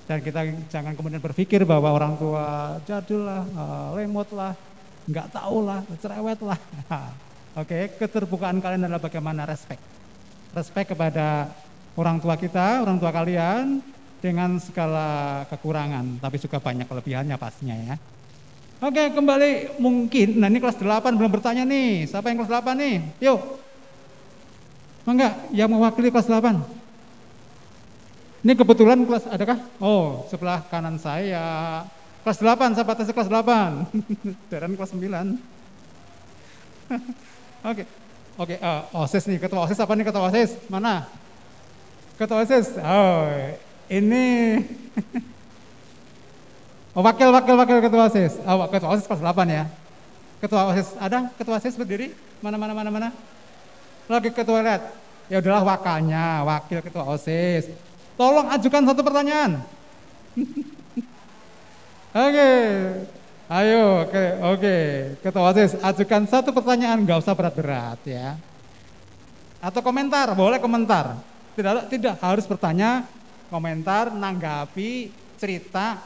Dan kita jangan kemudian berpikir bahwa orang tua jadul lah, uh, lemot lah, nggak tahu lah, cerewet lah. Oke, keterbukaan kalian adalah bagaimana respect. Respect kepada orang tua kita, orang tua kalian dengan segala kekurangan, tapi juga banyak kelebihannya pastinya ya. Oke, kembali mungkin. Nah, ini kelas 8 belum bertanya nih. Siapa yang kelas 8 nih? Yuk. Mangga yang mewakili kelas 8. Ini kebetulan kelas adakah? Oh, sebelah kanan saya. Kelas 8, saya batasi kelas 8. Dan kelas 9. Oke. Oke, eh, OSIS nih, ketua OSIS apa nih ketua OSIS? Mana? Ketua OSIS. Oh, ini Oh, wakil, wakil, wakil ketua OSIS. Oh, ketua OSIS kelas 8 ya. Ketua OSIS, ada ketua OSIS berdiri? Mana, mana, mana, mana? Lagi ketua lihat. Ya udahlah wakalnya, wakil ketua OSIS. Tolong ajukan satu pertanyaan. Oke, ayo, oke, oke. Ketua OSIS, ajukan satu pertanyaan, nggak usah berat-berat ya. Atau komentar, boleh komentar. Tidak, tidak harus bertanya, komentar, nanggapi, cerita,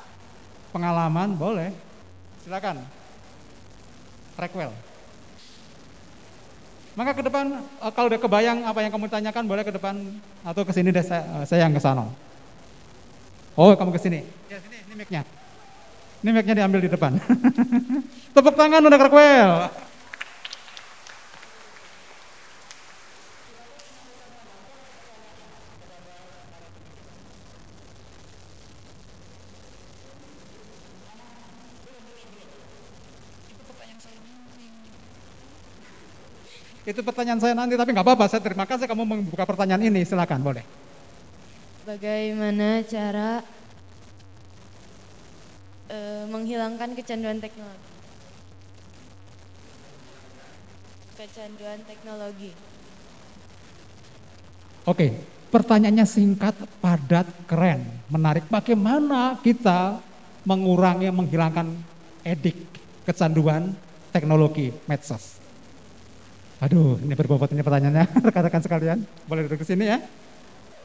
pengalaman, boleh. Silakan. Requel. Maka ke depan eh, kalau udah kebayang apa yang kamu tanyakan boleh ke depan atau ke sini deh saya, eh, saya yang ke sana. Oh, kamu ke sini. Ya, sini, ini mic-nya. Ini mic-nya diambil di depan. Tepuk tangan udah Requel. Itu pertanyaan saya nanti, tapi nggak apa-apa. Saya terima kasih kamu membuka pertanyaan ini. Silakan, boleh. Bagaimana cara eh, menghilangkan kecanduan teknologi? Kecanduan teknologi. Oke, pertanyaannya singkat, padat, keren, menarik. Bagaimana kita mengurangi, menghilangkan edik, kecanduan teknologi medsos? Aduh, ini berbobot ini pertanyaannya, rekan-rekan sekalian. Boleh duduk ke sini ya.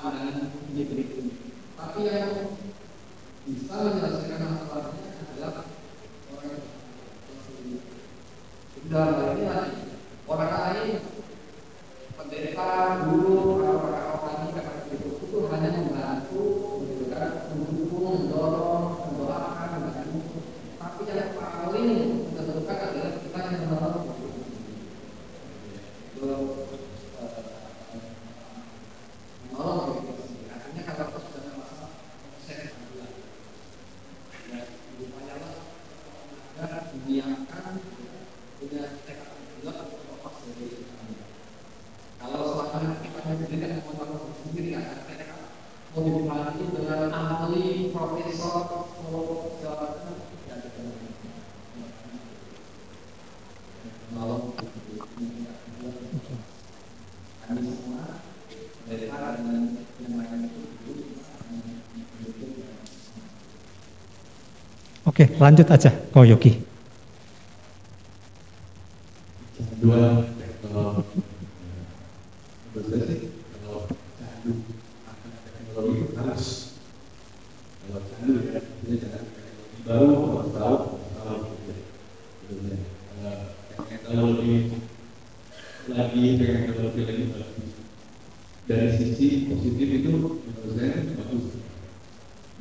pandangan individu. Tapi yang bisa menyelesaikan masalahnya adalah orang hal ini lagi, orang lain pendeta, guru, atau para orang kata itu itu hanya membantu, mendukung, mendorong, mendoakan, membantu. Tapi yang paling menentukan adalah kita yang menolong. Itu eh, menolong diri kita sendiri. Artinya kalau kita sudah ada masalah, saya bilang, ya upayalah agar didiamkan, punya tekad bulat untuk lepas dari kami. Kalau selama kita sendiri tidak mau melakukan sendiri ada tekad mau dibantu dengan ahli, profesor, mau segala macam, ya kita menolong kami semua dari para dan yang lain itu Oke, lanjut aja, Ko Yogi. dua teknologi. Menurut saya sih kalau candu akan teknologi itu harus kalau candu ya dia jangan teknologi baru harus tahu harus tahu gitu ya. Gitu ya. Eh, teknologi lagi teknologi lagi bagus dari sisi positif itu menurut saya bagus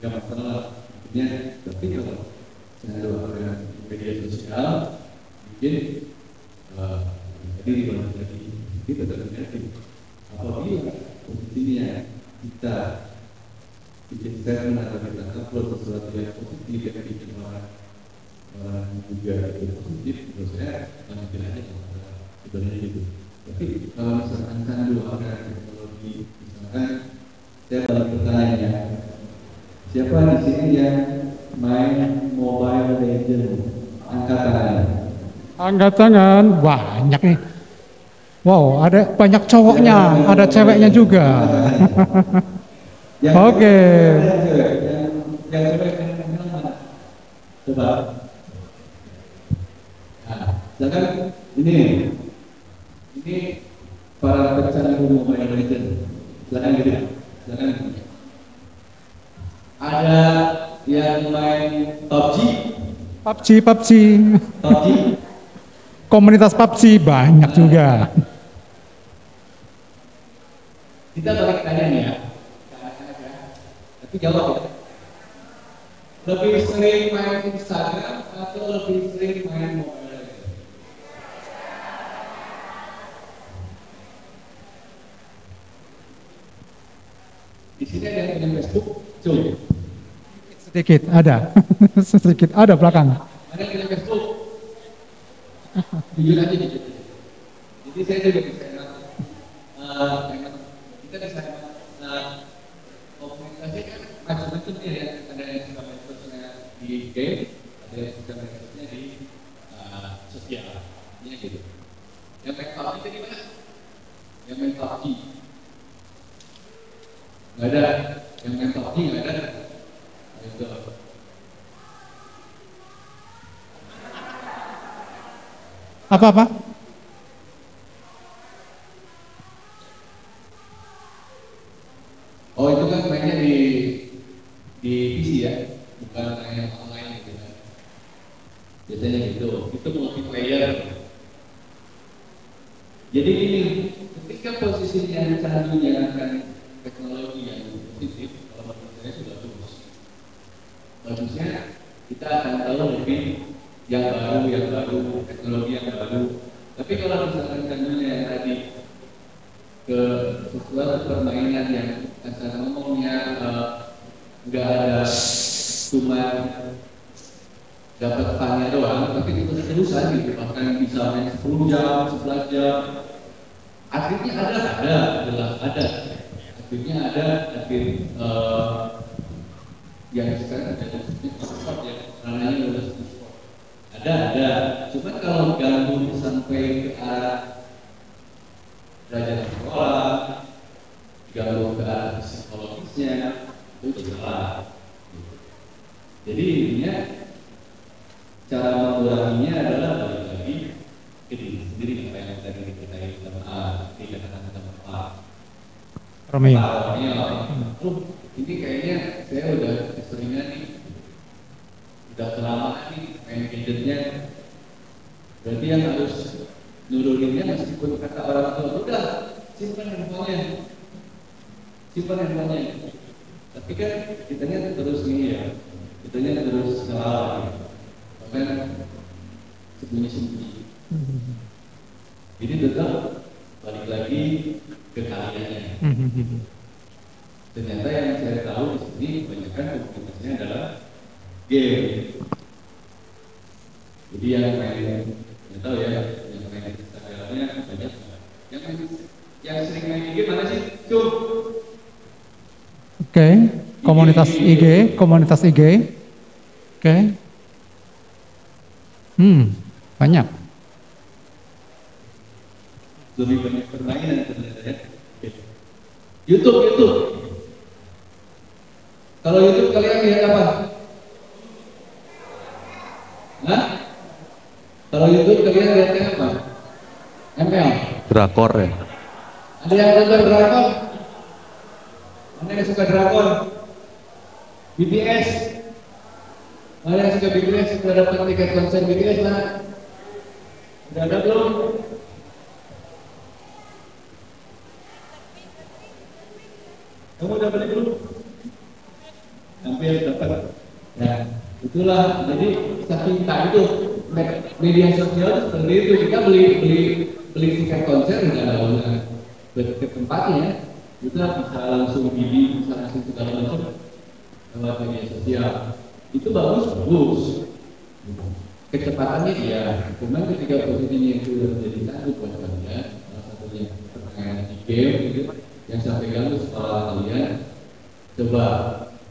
nggak masalah artinya tapi kalau candu dengan media sosial mungkin eh, jadi dibalik lagi kita tetap negatif apabila posisinya kita bikin statement atau kita upload sesuatu yang positif yang bikin orang orang juga itu positif menurut saya mungkin aja kalau sebenarnya itu tapi kalau misalkan candu akan teknologi misalkan saya balik bertanya siapa di sini yang main mobile legend angkat tangan Angkat tangan, banyak nih. Wow, ada banyak cowoknya, ada ceweknya juga. Oke. Coba. Nah, ini ini para pecandu mobile legend. Jangan gitu. Jangan. Ada yang main PUBG, PUBG, PUBG. PUBG. Komunitas PUBG banyak juga. Kita balik tanya nih ya. Tapi jawab ya. Lebih sering main Instagram atau lebih sering main mobile? Di sini ada yang punya Facebook, coba. Sedikit ada. Sedikit ada belakang. Ada yang punya Facebook? Jujur aja jujur. Jadi saya juga bisa. Eh, enak. kita bisa eh, komunikasi kan macam-macam ya. Ada yang suka medsosnya di game, ada yang suka medsosnya di eh, sosial. Ini gitu. Yang main PUBG itu gimana? Yang PUBG. Nggak ada. Yang PUBG nggak ada. Nah, Itu. Apa-apa? Oh itu kan mainnya di di PC ya, bukan main online gitu kan. Biasanya gitu, itu multiplayer. Jadi ini, ketika posisinya candu menjalankan teknologi yang positif, kalau menurut saya sudah bagus. Bagusnya kita akan tahu lebih yang baru, yang baru, teknologi yang baru. Tapi kalau misalkan candunya yang tadi ke sesuatu permainan yang asal ngomongnya eh, nggak ada cuma dapat funnya doang, tapi itu terusan gitu, bahkan bisa main 10 jam, 11 jam. Akhirnya ada, ada, adalah ada. Akhirnya ada, akhir eh, yang sekarang ada sport ya, ranahnya udah sport. Ada, ada. Cuman kalau ganggu sampai ke arah belajar sekolah, ganggu ke arah psikologisnya, itu salah. Jadi intinya cara menguranginya adalah balik lagi ke diri sendiri apa yang tadi dikatakan sama A, dikatakan sama A. Romeo. Pak Romeo, oh ini kayaknya saya udah keseringan nih, udah kelamaan nih main gadgetnya. Berarti yang harus nuruninnya meskipun kata orang tua udah simpan handphonenya simpan handphonenya tapi kan kitanya terus nih ya kitanya terus salah bahkan sembunyi-sembunyi jadi tetap balik lagi ke kaliannya ternyata yang saya tahu di sini kebanyakan komunitasnya adalah game. Jadi yang main nggak tahu ya yang main Instagramnya banyak yang main yang sering main game mana sih? Cum Oke, komunitas IG, komunitas IG. Oke. Hmm, banyak. Lebih banyak permainan ternyata ya YouTube YouTube kalau YouTube kalian lihat apa Hah? Kalau YouTube kalian lihatnya apa? ML. Drakor ya. Ada yang nonton drakor? Mana yang suka drakor? BTS. Mana yang suka BTS? Sudah dapat tiket konser BTS mana? Sudah ada belum? Kamu udah beli belum? Hampir dapat. Ya, itulah. Jadi saking tak itu me- media sosial seperti itu. Kita beli beli beli tiket konser nggak ada usah ke, tempatnya. Kita bisa langsung beli, bisa langsung segala macam lewat media sosial. Itu bagus, bagus. Kecepatannya iya, cuman ketika posisinya itu menjadi satu buat kalian, salah satunya permainan di game gitu, yang sampai ganggu sekolah kalian, coba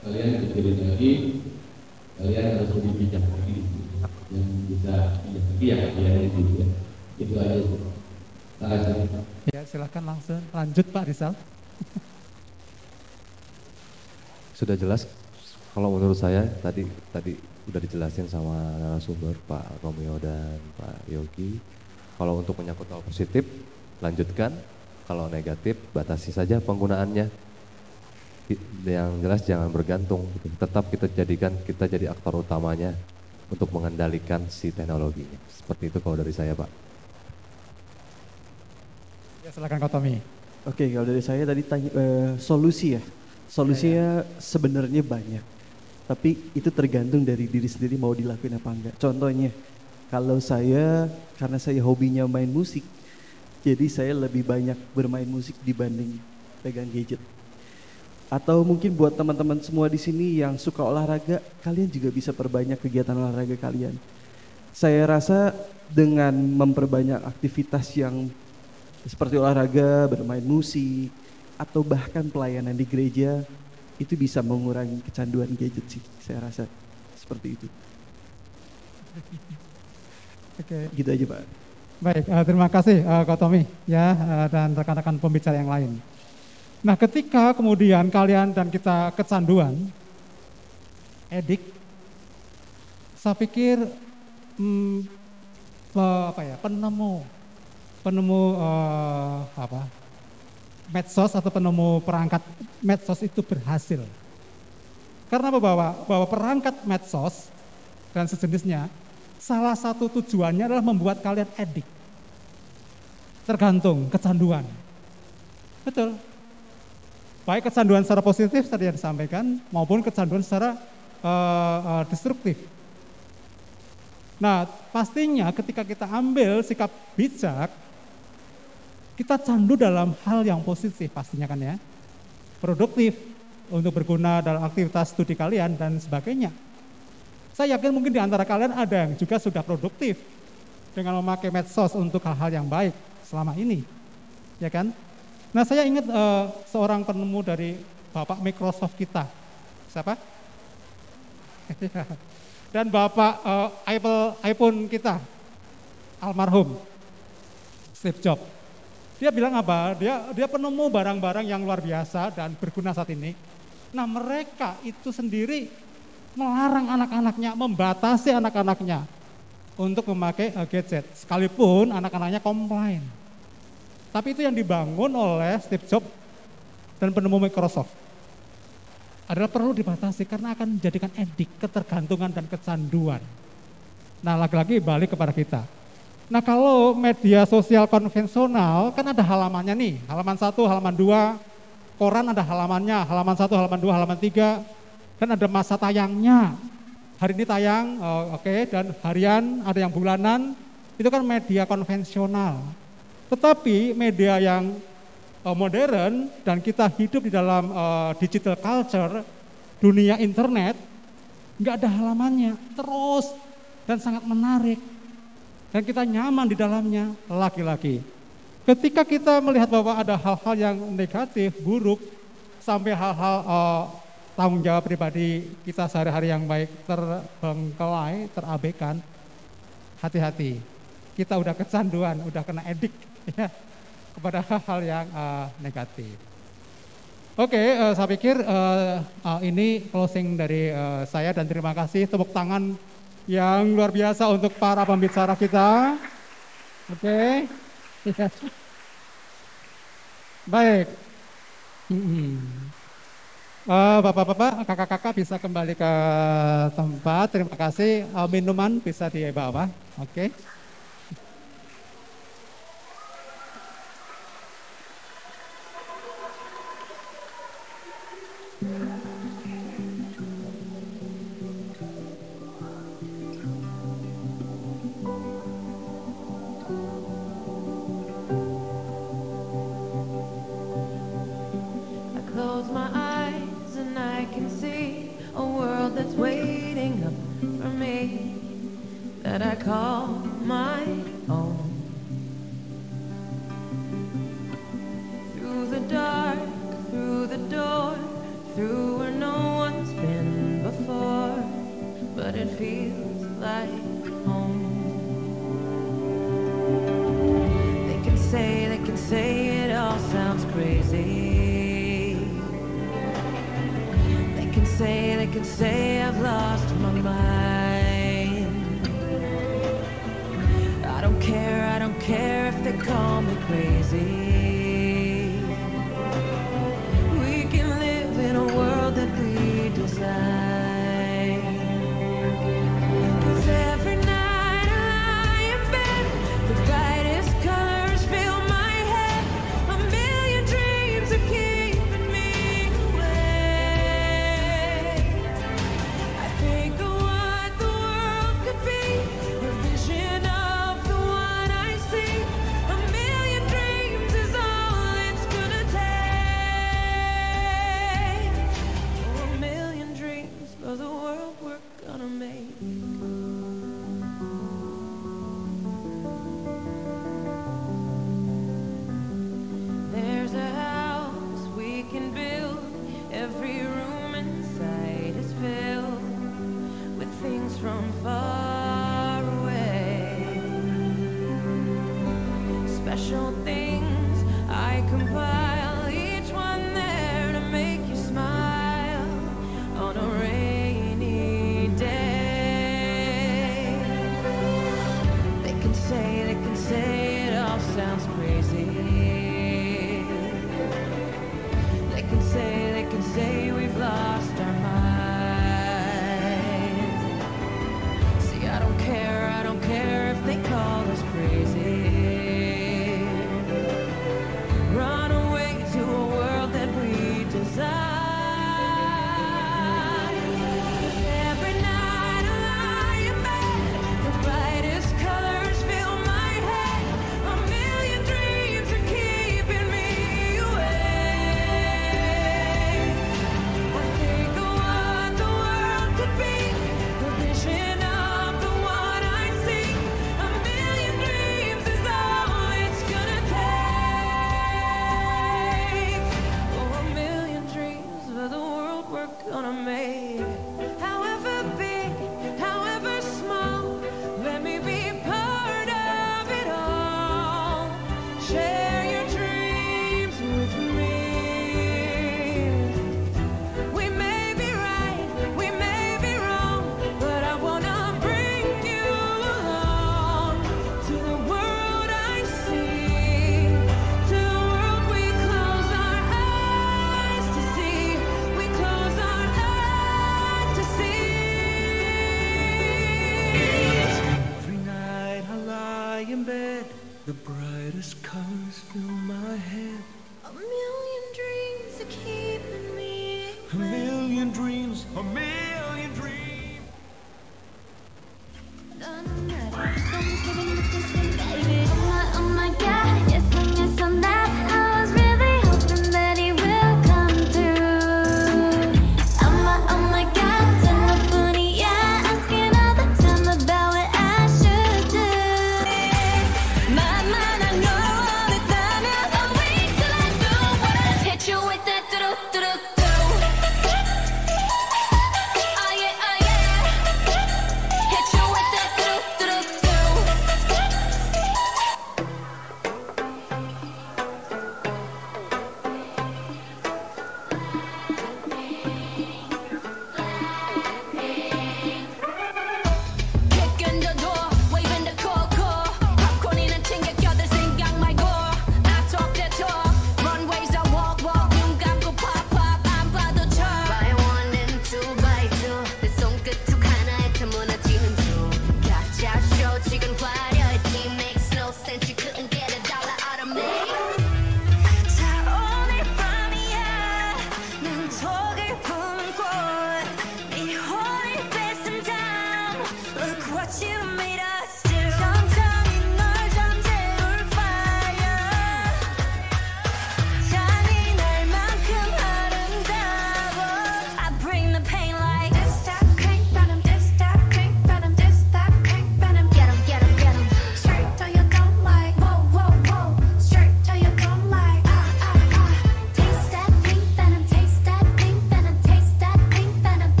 kalian pikirin lagi, kalian harus lebih bijak lagi, yang bisa bijak lagi ya kalian itu ya. Itu aja. Terima kasih. Ya, silakan langsung lanjut Pak Rizal. Sudah jelas kalau menurut saya tadi tadi udah dijelasin sama narasumber Pak Romeo dan Pak Yogi. Kalau untuk menyangkut hal positif lanjutkan, kalau negatif batasi saja penggunaannya. Yang jelas jangan bergantung, gitu. tetap kita jadikan kita jadi aktor utamanya untuk mengendalikan si teknologinya. Seperti itu kalau dari saya Pak. Ya, silakan Kak Tommy. Oke, kalau dari saya tadi tanya eh, solusi ya. Solusinya sebenarnya banyak. Tapi itu tergantung dari diri sendiri mau dilakuin apa enggak. Contohnya, kalau saya karena saya hobinya main musik, jadi saya lebih banyak bermain musik dibanding pegang gadget. Atau mungkin buat teman-teman semua di sini yang suka olahraga, kalian juga bisa perbanyak kegiatan olahraga kalian. Saya rasa dengan memperbanyak aktivitas yang seperti olahraga, bermain musik, atau bahkan pelayanan di gereja, itu bisa mengurangi kecanduan gadget sih, saya rasa seperti itu. Oke. Gitu aja Pak. Baik, uh, terima kasih uh, Kak Tommy ya uh, dan rekan-rekan pembicara yang lain. Nah, ketika kemudian kalian dan kita kecanduan, edik, saya pikir hmm, apa ya penemu penemu uh, apa medsos atau penemu perangkat medsos itu berhasil. Karena bahwa bahwa perangkat medsos dan sejenisnya salah satu tujuannya adalah membuat kalian edik. Tergantung kecanduan. Betul. Baik kecanduan secara positif tadi yang disampaikan maupun kecanduan secara uh, uh, destruktif. Nah, pastinya ketika kita ambil sikap bijak, kita candu dalam hal yang positif pastinya kan ya. Produktif untuk berguna dalam aktivitas studi kalian dan sebagainya. Saya yakin mungkin di antara kalian ada yang juga sudah produktif dengan memakai medsos untuk hal-hal yang baik selama ini. Ya kan? Nah, saya ingat uh, seorang penemu dari Bapak Microsoft kita. Siapa? dan Bapak uh, Apple iPhone kita, almarhum Steve Jobs. Dia bilang apa? Dia dia penemu barang-barang yang luar biasa dan berguna saat ini. Nah mereka itu sendiri melarang anak-anaknya, membatasi anak-anaknya untuk memakai uh, gadget. Sekalipun anak-anaknya komplain. Tapi itu yang dibangun oleh Steve Jobs dan penemu Microsoft adalah perlu dibatasi karena akan menjadikan edik, ketergantungan dan kecanduan. Nah lagi-lagi balik kepada kita. Nah kalau media sosial konvensional kan ada halamannya nih, halaman satu, halaman dua, koran ada halamannya, halaman satu, halaman dua, halaman tiga, dan ada masa tayangnya. Hari ini tayang, oh, oke, okay, dan harian ada yang bulanan, itu kan media konvensional. Tetapi media yang uh, modern dan kita hidup di dalam uh, digital culture, dunia internet, nggak ada halamannya, terus dan sangat menarik. Dan kita nyaman di dalamnya, laki-laki. Ketika kita melihat bahwa ada hal-hal yang negatif, buruk, sampai hal-hal uh, tanggung jawab pribadi kita sehari-hari yang baik terbengkelai, terabaikan, hati-hati. Kita udah kecanduan, udah kena edik. Ya kepada hal-hal yang uh, negatif. Oke, okay, uh, eh, saya pikir uh, uh, ini closing dari uh, saya dan terima kasih tepuk tangan yang luar biasa untuk para pembicara kita. Oke, okay. baik. Uh, Bapak-bapak, kakak-kakak bisa kembali ke tempat. Terima kasih. Uh, minuman bisa dibawa. Oke. Okay. That I call my own. Through the dark, through the door, through where no one's been before, but it feels like home. They can say, they can say it all sounds crazy. They can say, they can say I've lost my mind. Care, I don't care if they call me crazy. We can live in a world that we design.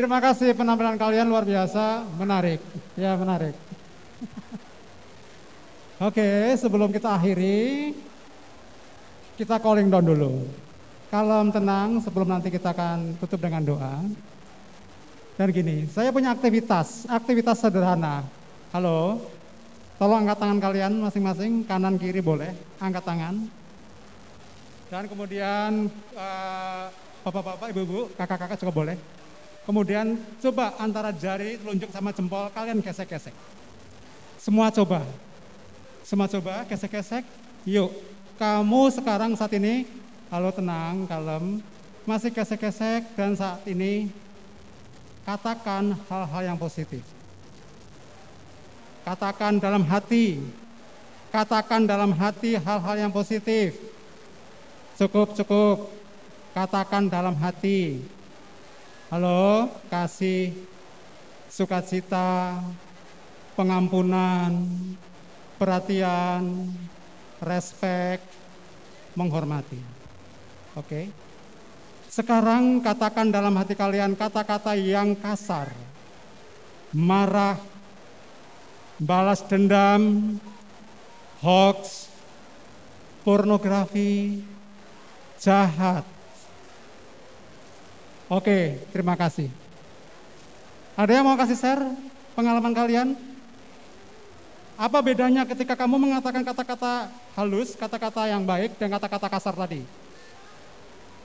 Terima kasih penampilan kalian luar biasa, menarik. Ya, menarik. Oke, sebelum kita akhiri, kita calling down dulu. Kalem, tenang, sebelum nanti kita akan tutup dengan doa. Dan gini, saya punya aktivitas, aktivitas sederhana. Halo, tolong angkat tangan kalian masing-masing, kanan kiri boleh, angkat tangan. Dan kemudian eh, bapak-bapak, ibu-ibu, kakak-kakak juga boleh. Kemudian coba antara jari, telunjuk sama jempol kalian gesek-gesek. Semua coba. Semua coba gesek-gesek. Yuk, kamu sekarang saat ini, halo tenang, kalem, masih gesek-gesek dan saat ini katakan hal-hal yang positif. Katakan dalam hati, katakan dalam hati hal-hal yang positif. Cukup, cukup. Katakan dalam hati. Halo, kasih, sukacita, pengampunan, perhatian, respek, menghormati. Oke. Sekarang katakan dalam hati kalian kata-kata yang kasar. Marah, balas dendam, hoax, pornografi, jahat. Oke, terima kasih. Ada yang mau kasih share pengalaman kalian? Apa bedanya ketika kamu mengatakan kata-kata halus, kata-kata yang baik, dan kata-kata kasar tadi?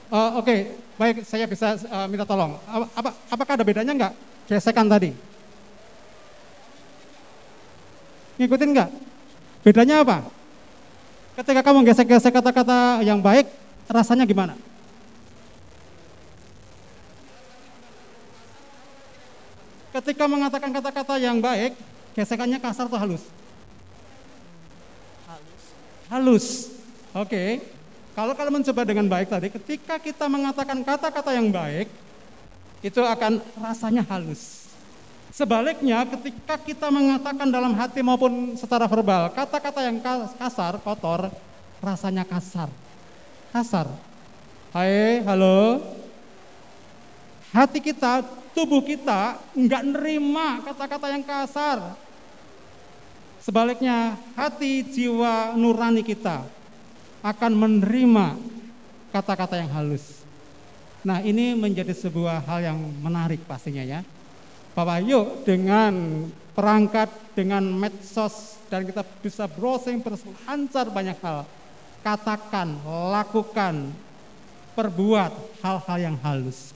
Eh, Oke, baik, saya bisa eh, minta tolong. Apa, apa- apakah ada bedanya nggak gesekan tadi? Ngikutin nggak? Bedanya apa? Ketika kamu gesek-gesek kata-kata yang baik, rasanya gimana? Ketika mengatakan kata-kata yang baik, gesekannya kasar atau halus? Halus. Oke. Kalau kalian mencoba dengan baik tadi, ketika kita mengatakan kata-kata yang baik, itu akan rasanya halus. Sebaliknya, ketika kita mengatakan dalam hati maupun secara verbal, kata-kata yang ka- kasar, kotor, rasanya kasar. Kasar. Hai, halo. Hati kita, tubuh kita nggak nerima kata-kata yang kasar. Sebaliknya, hati, jiwa, nurani kita akan menerima kata-kata yang halus. Nah, ini menjadi sebuah hal yang menarik pastinya ya. Bahwa yuk dengan perangkat, dengan medsos, dan kita bisa browsing berselancar banyak hal. Katakan, lakukan, perbuat hal-hal yang halus.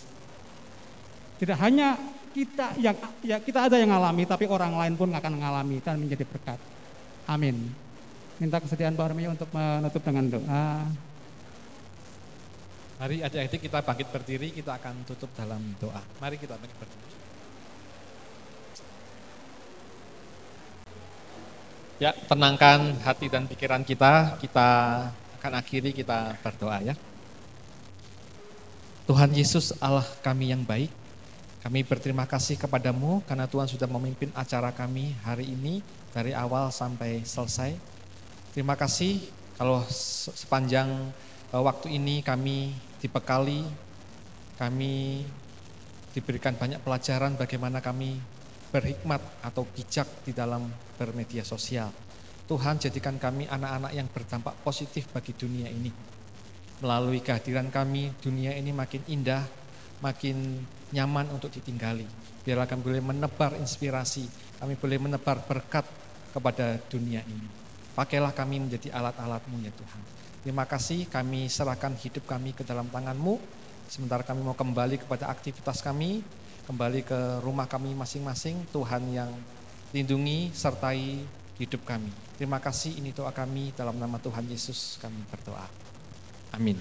Tidak hanya kita yang ya kita ada yang alami, tapi orang lain pun akan mengalami dan menjadi berkat. Amin. Minta kesediaan Pak untuk menutup dengan doa. Mari adik-adik kita bangkit berdiri, kita akan tutup dalam doa. Mari kita bangkit berdiri. Ya, tenangkan hati dan pikiran kita, kita akan akhiri kita berdoa ya. Tuhan Yesus Allah kami yang baik, kami berterima kasih kepadamu karena Tuhan sudah memimpin acara kami hari ini dari awal sampai selesai. Terima kasih kalau se- sepanjang eh, waktu ini kami dibekali, kami diberikan banyak pelajaran bagaimana kami berhikmat atau bijak di dalam bermedia sosial. Tuhan jadikan kami anak-anak yang berdampak positif bagi dunia ini. Melalui kehadiran kami, dunia ini makin indah, makin nyaman untuk ditinggali. Biarlah kami boleh menebar inspirasi, kami boleh menebar berkat kepada dunia ini. Pakailah kami menjadi alat-alatmu ya Tuhan. Terima kasih kami serahkan hidup kami ke dalam tanganmu. Sementara kami mau kembali kepada aktivitas kami, kembali ke rumah kami masing-masing. Tuhan yang lindungi, sertai hidup kami. Terima kasih ini doa kami dalam nama Tuhan Yesus kami berdoa. Amin.